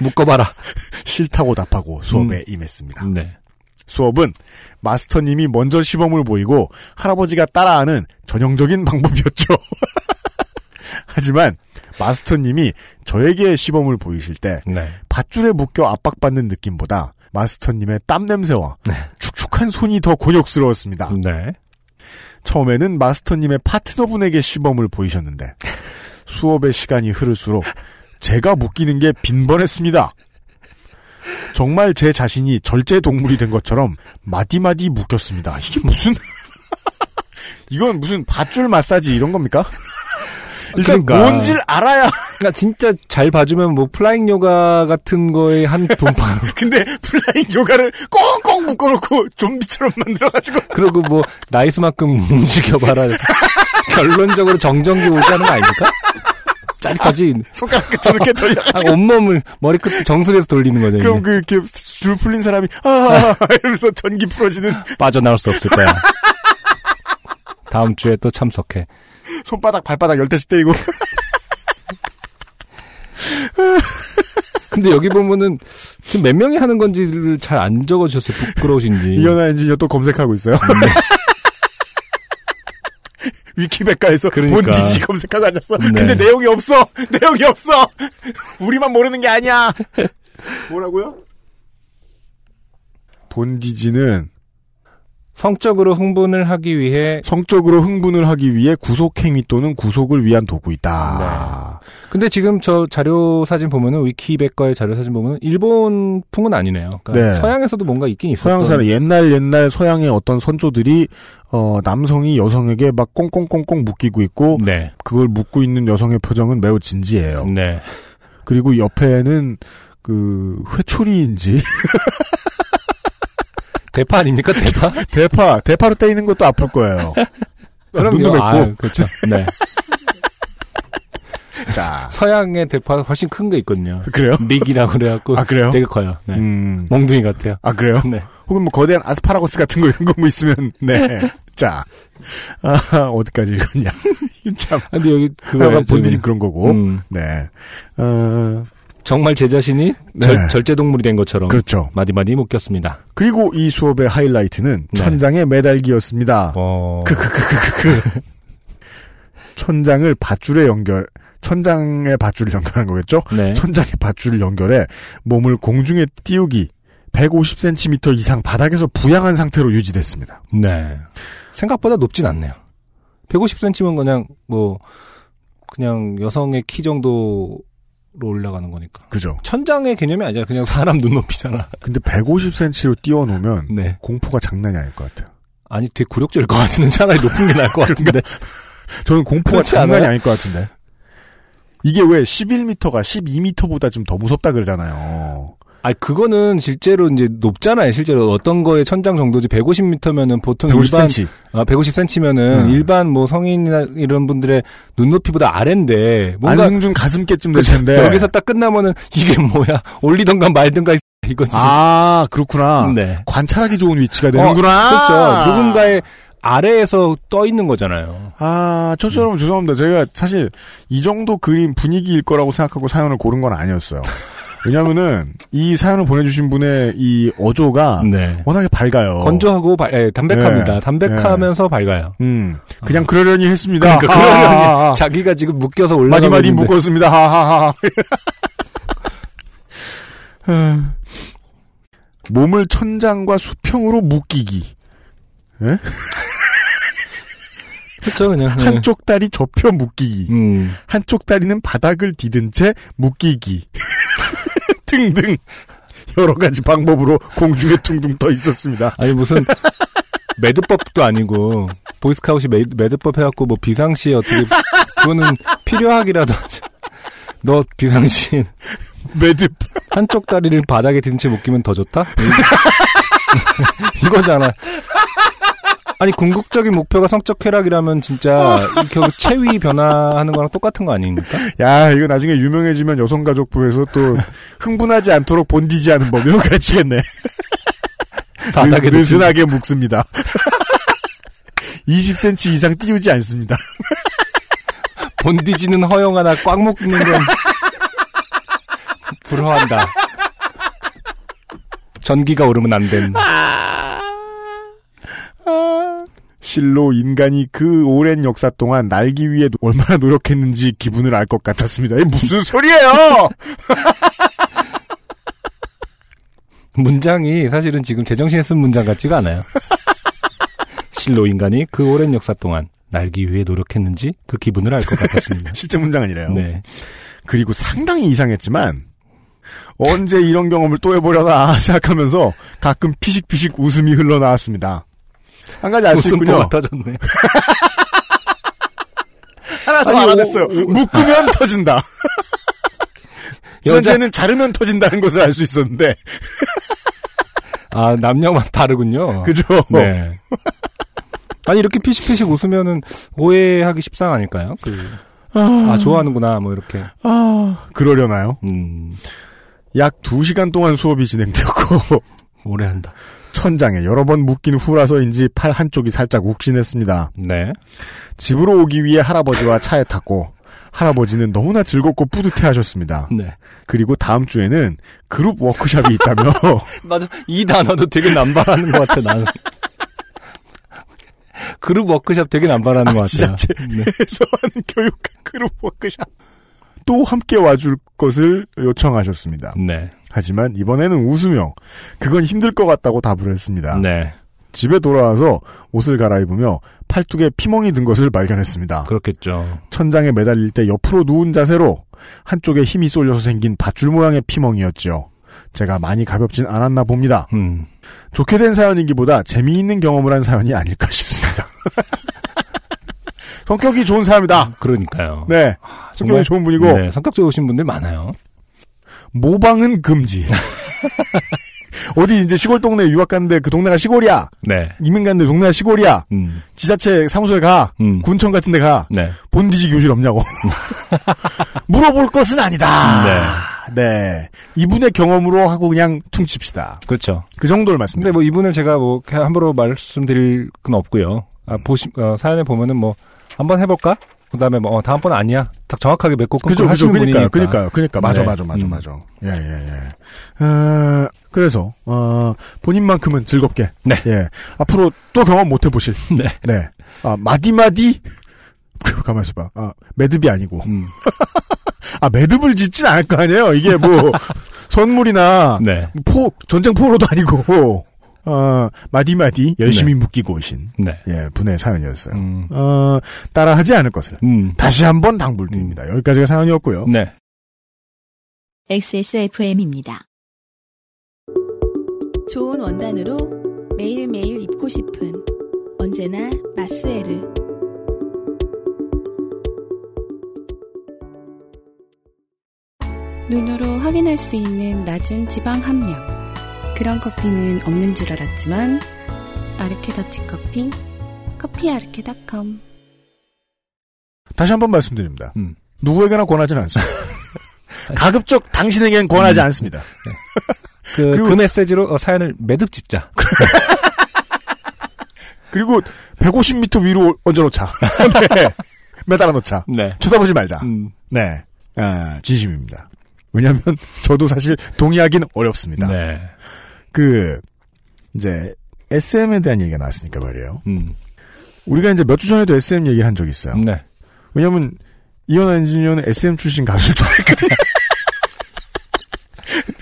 묶어봐라. 싫다고 답하고 수업에 임했습니다. 네. 수업은 마스터님이 먼저 시범을 보이고 할아버지가 따라하는 전형적인 방법이었죠. 하지만 마스터님이 저에게 시범을 보이실 때 네. 밧줄에 묶여 압박받는 느낌보다 마스터님의 땀 냄새와 축축한 손이 더 곤욕스러웠습니다. 네. 처음에는 마스터님의 파트너분에게 시범을 보이셨는데 수업의 시간이 흐를수록 제가 묶이는 게 빈번했습니다. 정말 제 자신이 절지 동물이 된 것처럼 마디마디 묶였습니다. 이게 무슨 이건 무슨 밧줄 마사지 이런 겁니까? 일단 그러니까. 뭔지를 알아야 그러니까 진짜 잘 봐주면 뭐 flying 요가 같은 거에 한 분파 근데 flying 요가를 꽁꽁 묶어놓고 좀비처럼 만들어가지고 그리고 뭐 나이스만큼 움직여봐라. 결론적으로 정전기 오자는 거 아닙니까? 짜릿하지. 손가락 끝으로 이렇게 돌려 아, 온몸을 머리끝 정수리에서 돌리는 거죠. 그럼 그 이렇게 줄 풀린 사람이 아 이러면서 전기 풀어지는 빠져나올 수 없을 거야. 다음 주에 또 참석해. 손바닥 발바닥 열대씩 때리고 근데 여기 보면은 지금 몇 명이 하는 건지를 잘 안 적어주셨어요. 부끄러우신지. 이현아 엔지니어 또 검색하고 있어요. 위키백과에서 그러니까. 본디지 검색하고 앉았어. 네. 근데 내용이 없어. 내용이 없어. 우리만 모르는 게 아니야. 뭐라고요? 본디지는 성적으로 흥분을 하기 위해 성적으로 흥분을 하기 위해 구속행위 또는 구속을 위한 도구이다. 근데 지금 저 자료 사진 보면은 위키백과의 자료 사진 보면은 일본풍은 아니네요. 그러니까 네. 서양에서도 뭔가 있긴 있었던. 서양사는 옛날 옛날 서양의 어떤 선조들이 어 남성이 여성에게 막 꽁꽁꽁꽁 묶이고 있고 네. 그걸 묶고 있는 여성의 표정은 매우 진지해요. 네. 그리고 옆에는 그 회초리인지 대파 아닙니까 대파? 대파 대파로 때리는 것도 아플 거예요. 눈도 맵고 아, 그렇죠. 네. 자 서양의 대파가 훨씬 큰 게 있거든요. 그래요? 믹이라고 그래갖고 아 그래요? 되게 커요. 네. 음. 몽둥이 같아요. 아 그래요? 네. 혹은 뭐 거대한 아스파라거스 같은 거 이런 거 뭐 있으면 네. 자 아, 어디까지 읽었냐? 참. 아, 근데 여기 그거 본디진 그런 거고. 음, 네. 어, 정말 제 자신이 네. 절, 절제 동물이 된 것처럼 그렇죠. 마디마디 묶였습니다. 그리고 이 수업의 하이라이트는 네. 천장의 매달기였습니다. 어, 크크크크크크. 천장을 밧줄에 연결, 천장에 밧줄을 연결한 거겠죠? 네. 천장에 밧줄을 연결해 몸을 공중에 띄우기 150cm 이상 바닥에서 부양한 상태로 유지됐습니다. 네. 생각보다 높진 않네요. 150cm면 그냥 뭐 그냥 여성의 키 정도 로 올라가는 거니까. 그죠? 천장의 개념이 아니라 그냥 사람 눈높이잖아. 근데 150cm로 띄워놓으면 네. 공포가 장난이 아닐 것 같아요. 아니 되게 굴욕적일 것 같은데 차라리 높은 게 나을 것 같은데. 저는 공포가 장난이 않아요? 아닐 것 같은데. 이게 왜 11m가 12m보다 좀 더 무섭다 그러잖아요. 아니 그거는 실제로 이제 높잖아요. 실제로 어떤 거의 천장 정도지 150m면은 보통 일반 150cm. 아, 150cm면은 음. 일반 뭐 성인이나 이런 분들의 눈높이보다 아래인데 뭔가 안승준 가슴께쯤 될 텐데. 여기서 딱 끝나면은 이게 뭐야 올리던가 말든가 이거지. 아, 그렇구나. 네. 관찰하기 좋은 위치가 되는구나. 그렇죠. 누군가의 아래에서 떠 있는 거잖아요. 아, 저처럼 죄송합니다. 제가 사실 이 정도 그림 분위기일 거라고 생각하고 사연을 고른 건 아니었어요. 왜냐면은 이 사연을 보내주신 분의 이 어조가 네. 워낙에 밝아요. 건조하고 발- 예, 담백합니다. 네. 담백하면서 밝아요. 음, 그냥 그러려니 했습니다. 그러니까 하하하. 그러려니 자기가 지금 묶여서 올라가고 마디마디 있는데 묶었습니다. 하하하. 아, 몸을 천장과 수평으로 묶이기. 그렇죠 그냥 예. 한쪽 다리 접혀 묶이기. 음. 한쪽 다리는 바닥을 디든 채 묶이기. 등등. 여러 가지 방법으로 공중에 둥둥 떠 있었습니다. 아니 무슨 매듭법도 아니고 보이스카웃이 매, 매듭법 해갖고 뭐 비상시에 어떻게 그거는 필요하기라도 하지. 너 비상시 매듭. 한쪽 다리를 바닥에 든 채 묶이면 더 좋다? 이거잖아. 아니 궁극적인 목표가 성적 쾌락이라면 진짜 결국 체위 변화하는 거랑 똑같은 거 아닙니까? 야, 이거 나중에 유명해지면 여성가족부에서 또 흥분하지 않도록 본디지하는 법 이런 거 가르치겠네. 바닥에 느, 느슨하게 묶습니다. 20cm 이상 띄우지 않습니다. 본디지는 허용하나 꽉 묶는 건 불허한다. 전기가 오르면 안 된다. 실로 인간이 그 오랜 역사 동안 날기 위해 얼마나 노력했는지 기분을 알 것 같았습니다. 이게 무슨 소리예요? 문장이 사실은 지금 제정신에 쓴 문장 같지가 않아요. 실로 인간이 그 오랜 역사 동안 날기 위해 노력했는지 그 기분을 알 것 같았습니다. 실제 문장 아니래요. 네. 그리고 상당히 이상했지만 언제 이런 경험을 또 해보려나 생각하면서 가끔 피식피식 웃음이 흘러나왔습니다. 한 가지 알 수 있군요. 터졌네. 하나 더 알아냈어요. 묶으면 터진다. 지난주에는 자르면 터진다는 것을 알 수 있었는데 아, 남녀만 다르군요. 그죠? 네. 아니, 이렇게 피식피식 웃으면은 오해하기 십상 아닐까요? 그, 아, 좋아하는구나, 뭐, 이렇게. 아, 그러려나요? 음, 약 2시간 동안 수업이 진행되었고 오래 한다. 천장에 여러 번 묶인 후라서인지 팔 한쪽이 살짝 욱신했습니다. 네. 집으로 오기 위해 할아버지와 차에 탔고 할아버지는 너무나 즐겁고 뿌듯해 하셨습니다. 네. 그리고 다음 주에는 그룹 워크샵이 있다며 맞아. 이 단어도 되게 남발하는 것 같아, 나는. 그룹 워크샵 되게 남발하는 것 같아요. 네. 지자체에서 하는 교육 그룹 워크샵 또 함께 와줄 것을 요청하셨습니다. 네. 하지만 이번에는 웃으며 그건 힘들 것 같다고 답을 했습니다. 네. 집에 돌아와서 옷을 갈아입으며 팔뚝에 피멍이 든 것을 발견했습니다. 그렇겠죠. 천장에 매달릴 때 옆으로 누운 자세로 한쪽에 힘이 쏠려서 생긴 밧줄 모양의 피멍이었죠. 제가 많이 가볍진 않았나 봅니다. 음. 좋게 된 사연이기보다 재미있는 경험을 한 사연이 아닐까 싶습니다. 성격이 좋은 사람이다. 그러니까요. 네. 성격이 좋은 분이고 네, 성격 좋으신 분들 많아요. 모방은 금지. 어디 이제 시골 동네 유학 갔는데 그 동네가 시골이야. 네. 이민 갔는데 동네가 시골이야. 음. 지자체 사무소에 가. 음. 군청 같은 데 가. 네. 본디지 교실 없냐고. 물어볼 것은 아니다. 네. 네. 이분의 경험으로 하고 그냥 퉁칩시다. 그렇죠. 그 정도를 말씀드립니다. 근데 뭐 이분을 제가 뭐 함부로 말씀드릴 건 없고요. 아, 보시, 어, 사연에 보면은 뭐 한번 해볼까? 그 다음에 뭐 어, 다음번 아니야. 딱 정확하게 맺고 끊고 그죠, 그죠. 하시는 그러니까요. 분이니까. 그러니까요. 그러니까. 맞아, 네. 맞아, 맞아, 음. 맞아. 예, 예, 예. 어, 그래서, 어, 본인만큼은 즐겁게. 네. 예. 앞으로 또 경험 못 해보실. 네. 네. 아, 마디마디? 가만히 있어봐. 아, 매듭이 아니고. 음. 아, 매듭을 짓진 않을 거 아니에요? 이게 뭐, 선물이나, 네. 포, 전쟁 포로도 아니고, 어, 마디마디 열심히 묶이고 오신, 네. 예, 분의 사연이었어요. 음. 어, 따라하지 않을 것을. 음. 다시 한번 당부드립니다. 여기까지가 사연이었고요. 네. XSFM입니다. 좋은 원단으로 매일매일 입고 싶은 언제나 마스에르. 눈으로 확인할 수 있는 낮은 지방 함량. 그런 커피는 없는 줄 알았지만 아르케 더치 커피, 커피 아르케닷컴. 다시 한 번 말씀드립니다. 음. 누구에게나 권하지는 않습니다. 가급적 당신에겐 권하지 음. 않습니다. 그, 그리고- 그 메시지로 어, 사연을 매듭 짓자. 그리고 150m 위로 얹어놓자. 네. 매달아 놓자. 네. 쳐다보지 말자. 음. 네. 아, 진심입니다. 왜냐면, 저도 사실 동의하기는 어렵습니다. 네. 그, 이제, SM에 대한 얘기가 나왔으니까 말이에요. 음. 우리가 이제 몇 주 전에도 SM 얘기를 한 적이 있어요. 네. 왜냐면, 이현아 엔지니어는 SM 출신 가수를 좋아했거든.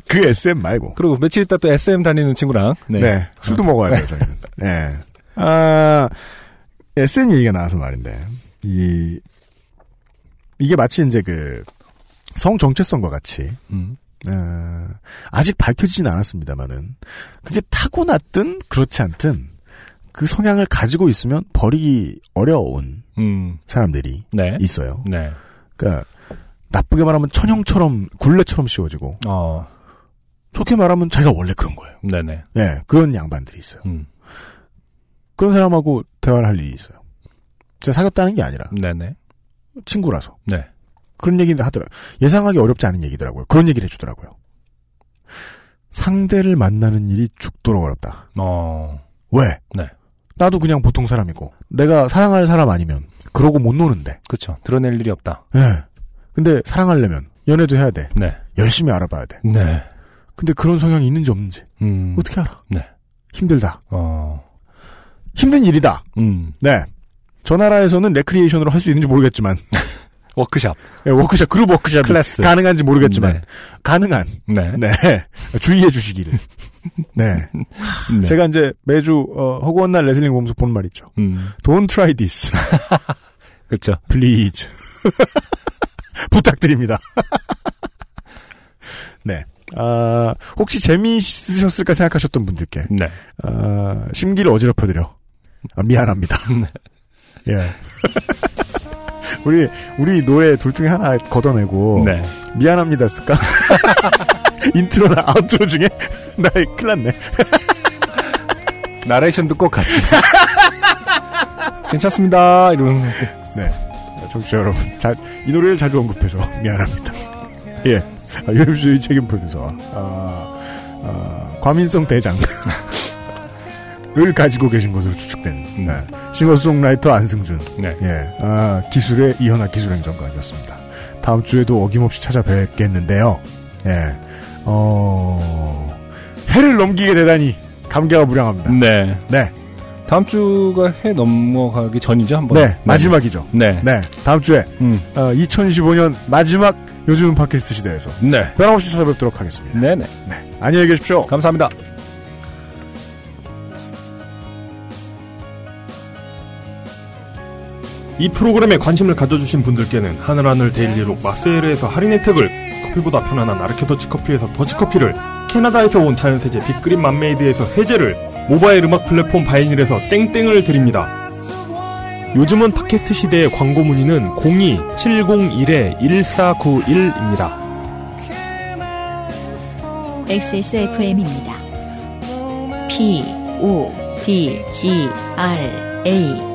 그 SM 말고. 그리고 며칠 있다 또 SM 다니는 친구랑. 네. 네. 술도 먹어야 돼요, 저희는. 네. 아, SM 얘기가 나와서 말인데, 이, 이게 마치 이제 그, 성 정체성과 같이, 음. 어, 아직 밝혀지진 않았습니다만은, 그게 타고났든, 그렇지 않든, 그 성향을 가지고 있으면 버리기 어려운 음. 사람들이 네. 있어요. 네. 그니까, 나쁘게 말하면 천형처럼, 굴레처럼 씌워지고, 어. 좋게 말하면 자기가 원래 그런 거예요. 네네. 예, 그런 양반들이 있어요. 음. 그런 사람하고 대화를 할 일이 있어요. 제가 사귀었다는 게 아니라 네네. 친구라서 네. 그런 얘기를 하더라. 예상하기 어렵지 않은 얘기더라고요. 그런 얘기를 해주더라고요. 상대를 만나는 일이 죽도록 어렵다. 어. 왜? 네. 나도 그냥 보통 사람이고 내가 사랑할 사람 아니면 그러고 못 노는데. 그쵸. 드러낼 일이 없다. 예. 근데 사랑하려면 연애도 해야 돼. 네. 열심히 알아봐야 돼. 네. 근데 그런 성향이 있는지 없는지 음. 어떻게 알아? 네. 힘들다. 어. 힘든 일이다. 음. 네. 저 나라에서는 레크리에이션으로 할 수 있는지 모르겠지만 워크샵. 예, 워크샵 그룹 워크샵이 클래스. 가능한지 모르겠지만 네. 가능한 네. 네 주의해 주시기를 네. 네. 제가 이제 매주 어, 허구한 날 레슬링 보면서 보는 말 있죠. 음, Don't try this. 그렇죠. Please. 부탁드립니다. 네. 아, 혹시 재미있으셨을까 생각하셨던 분들께 네. 아, 심기를 어지럽혀드려 아, 미안합니다. 예. 우리 우리 노래 둘 중에 하나 걷어내고 네. 미안합니다 쓸까? 인트로나 아웃트로 중에 나 큰일 났네. 나레이션도 꼭 같이. 괜찮습니다. 이러면서. 네. 청취자 여러분, 자, 이 노래를 자주 언급해서 미안합니다. 예. 아, UMC의 책임 프로듀서, 아, 아, 과민성 대장. 을 가지고 계신 것으로 추측되는 네. 싱어송라이터 안승준 네. 예, 아, 기술의 이현아 기술행정관이었습니다. 다음 주에도 어김없이 찾아뵙겠는데요. 예, 어, 해를 넘기게 되다니 감개가 무량합니다. 네. 네, 다음 주가 해 넘어가기 전이죠, 한 번. 네, 마지막이죠. 네. 네, 다음 주에 음. 어, 2015년 마지막 요즘 팟캐스트 시대에서 네. 변함없이 찾아뵙도록 하겠습니다. 네네. 안녕히 계십시오. 감사합니다. 이 프로그램에 관심을 가져주신 분들께는 하늘하늘 데일리록 마스에르에서 할인 혜택을 커피보다 편안한 아르케 더치커피에서 더치커피를 캐나다에서 온 자연세제 빅그린 맘메이드에서 세제를 모바일 음악 플랫폼 바이닐에서 땡땡을 드립니다. 요즘은 팟캐스트 시대의 광고 문의는 02-701-1491입니다. XSFM입니다. P, O, D, E, R, A.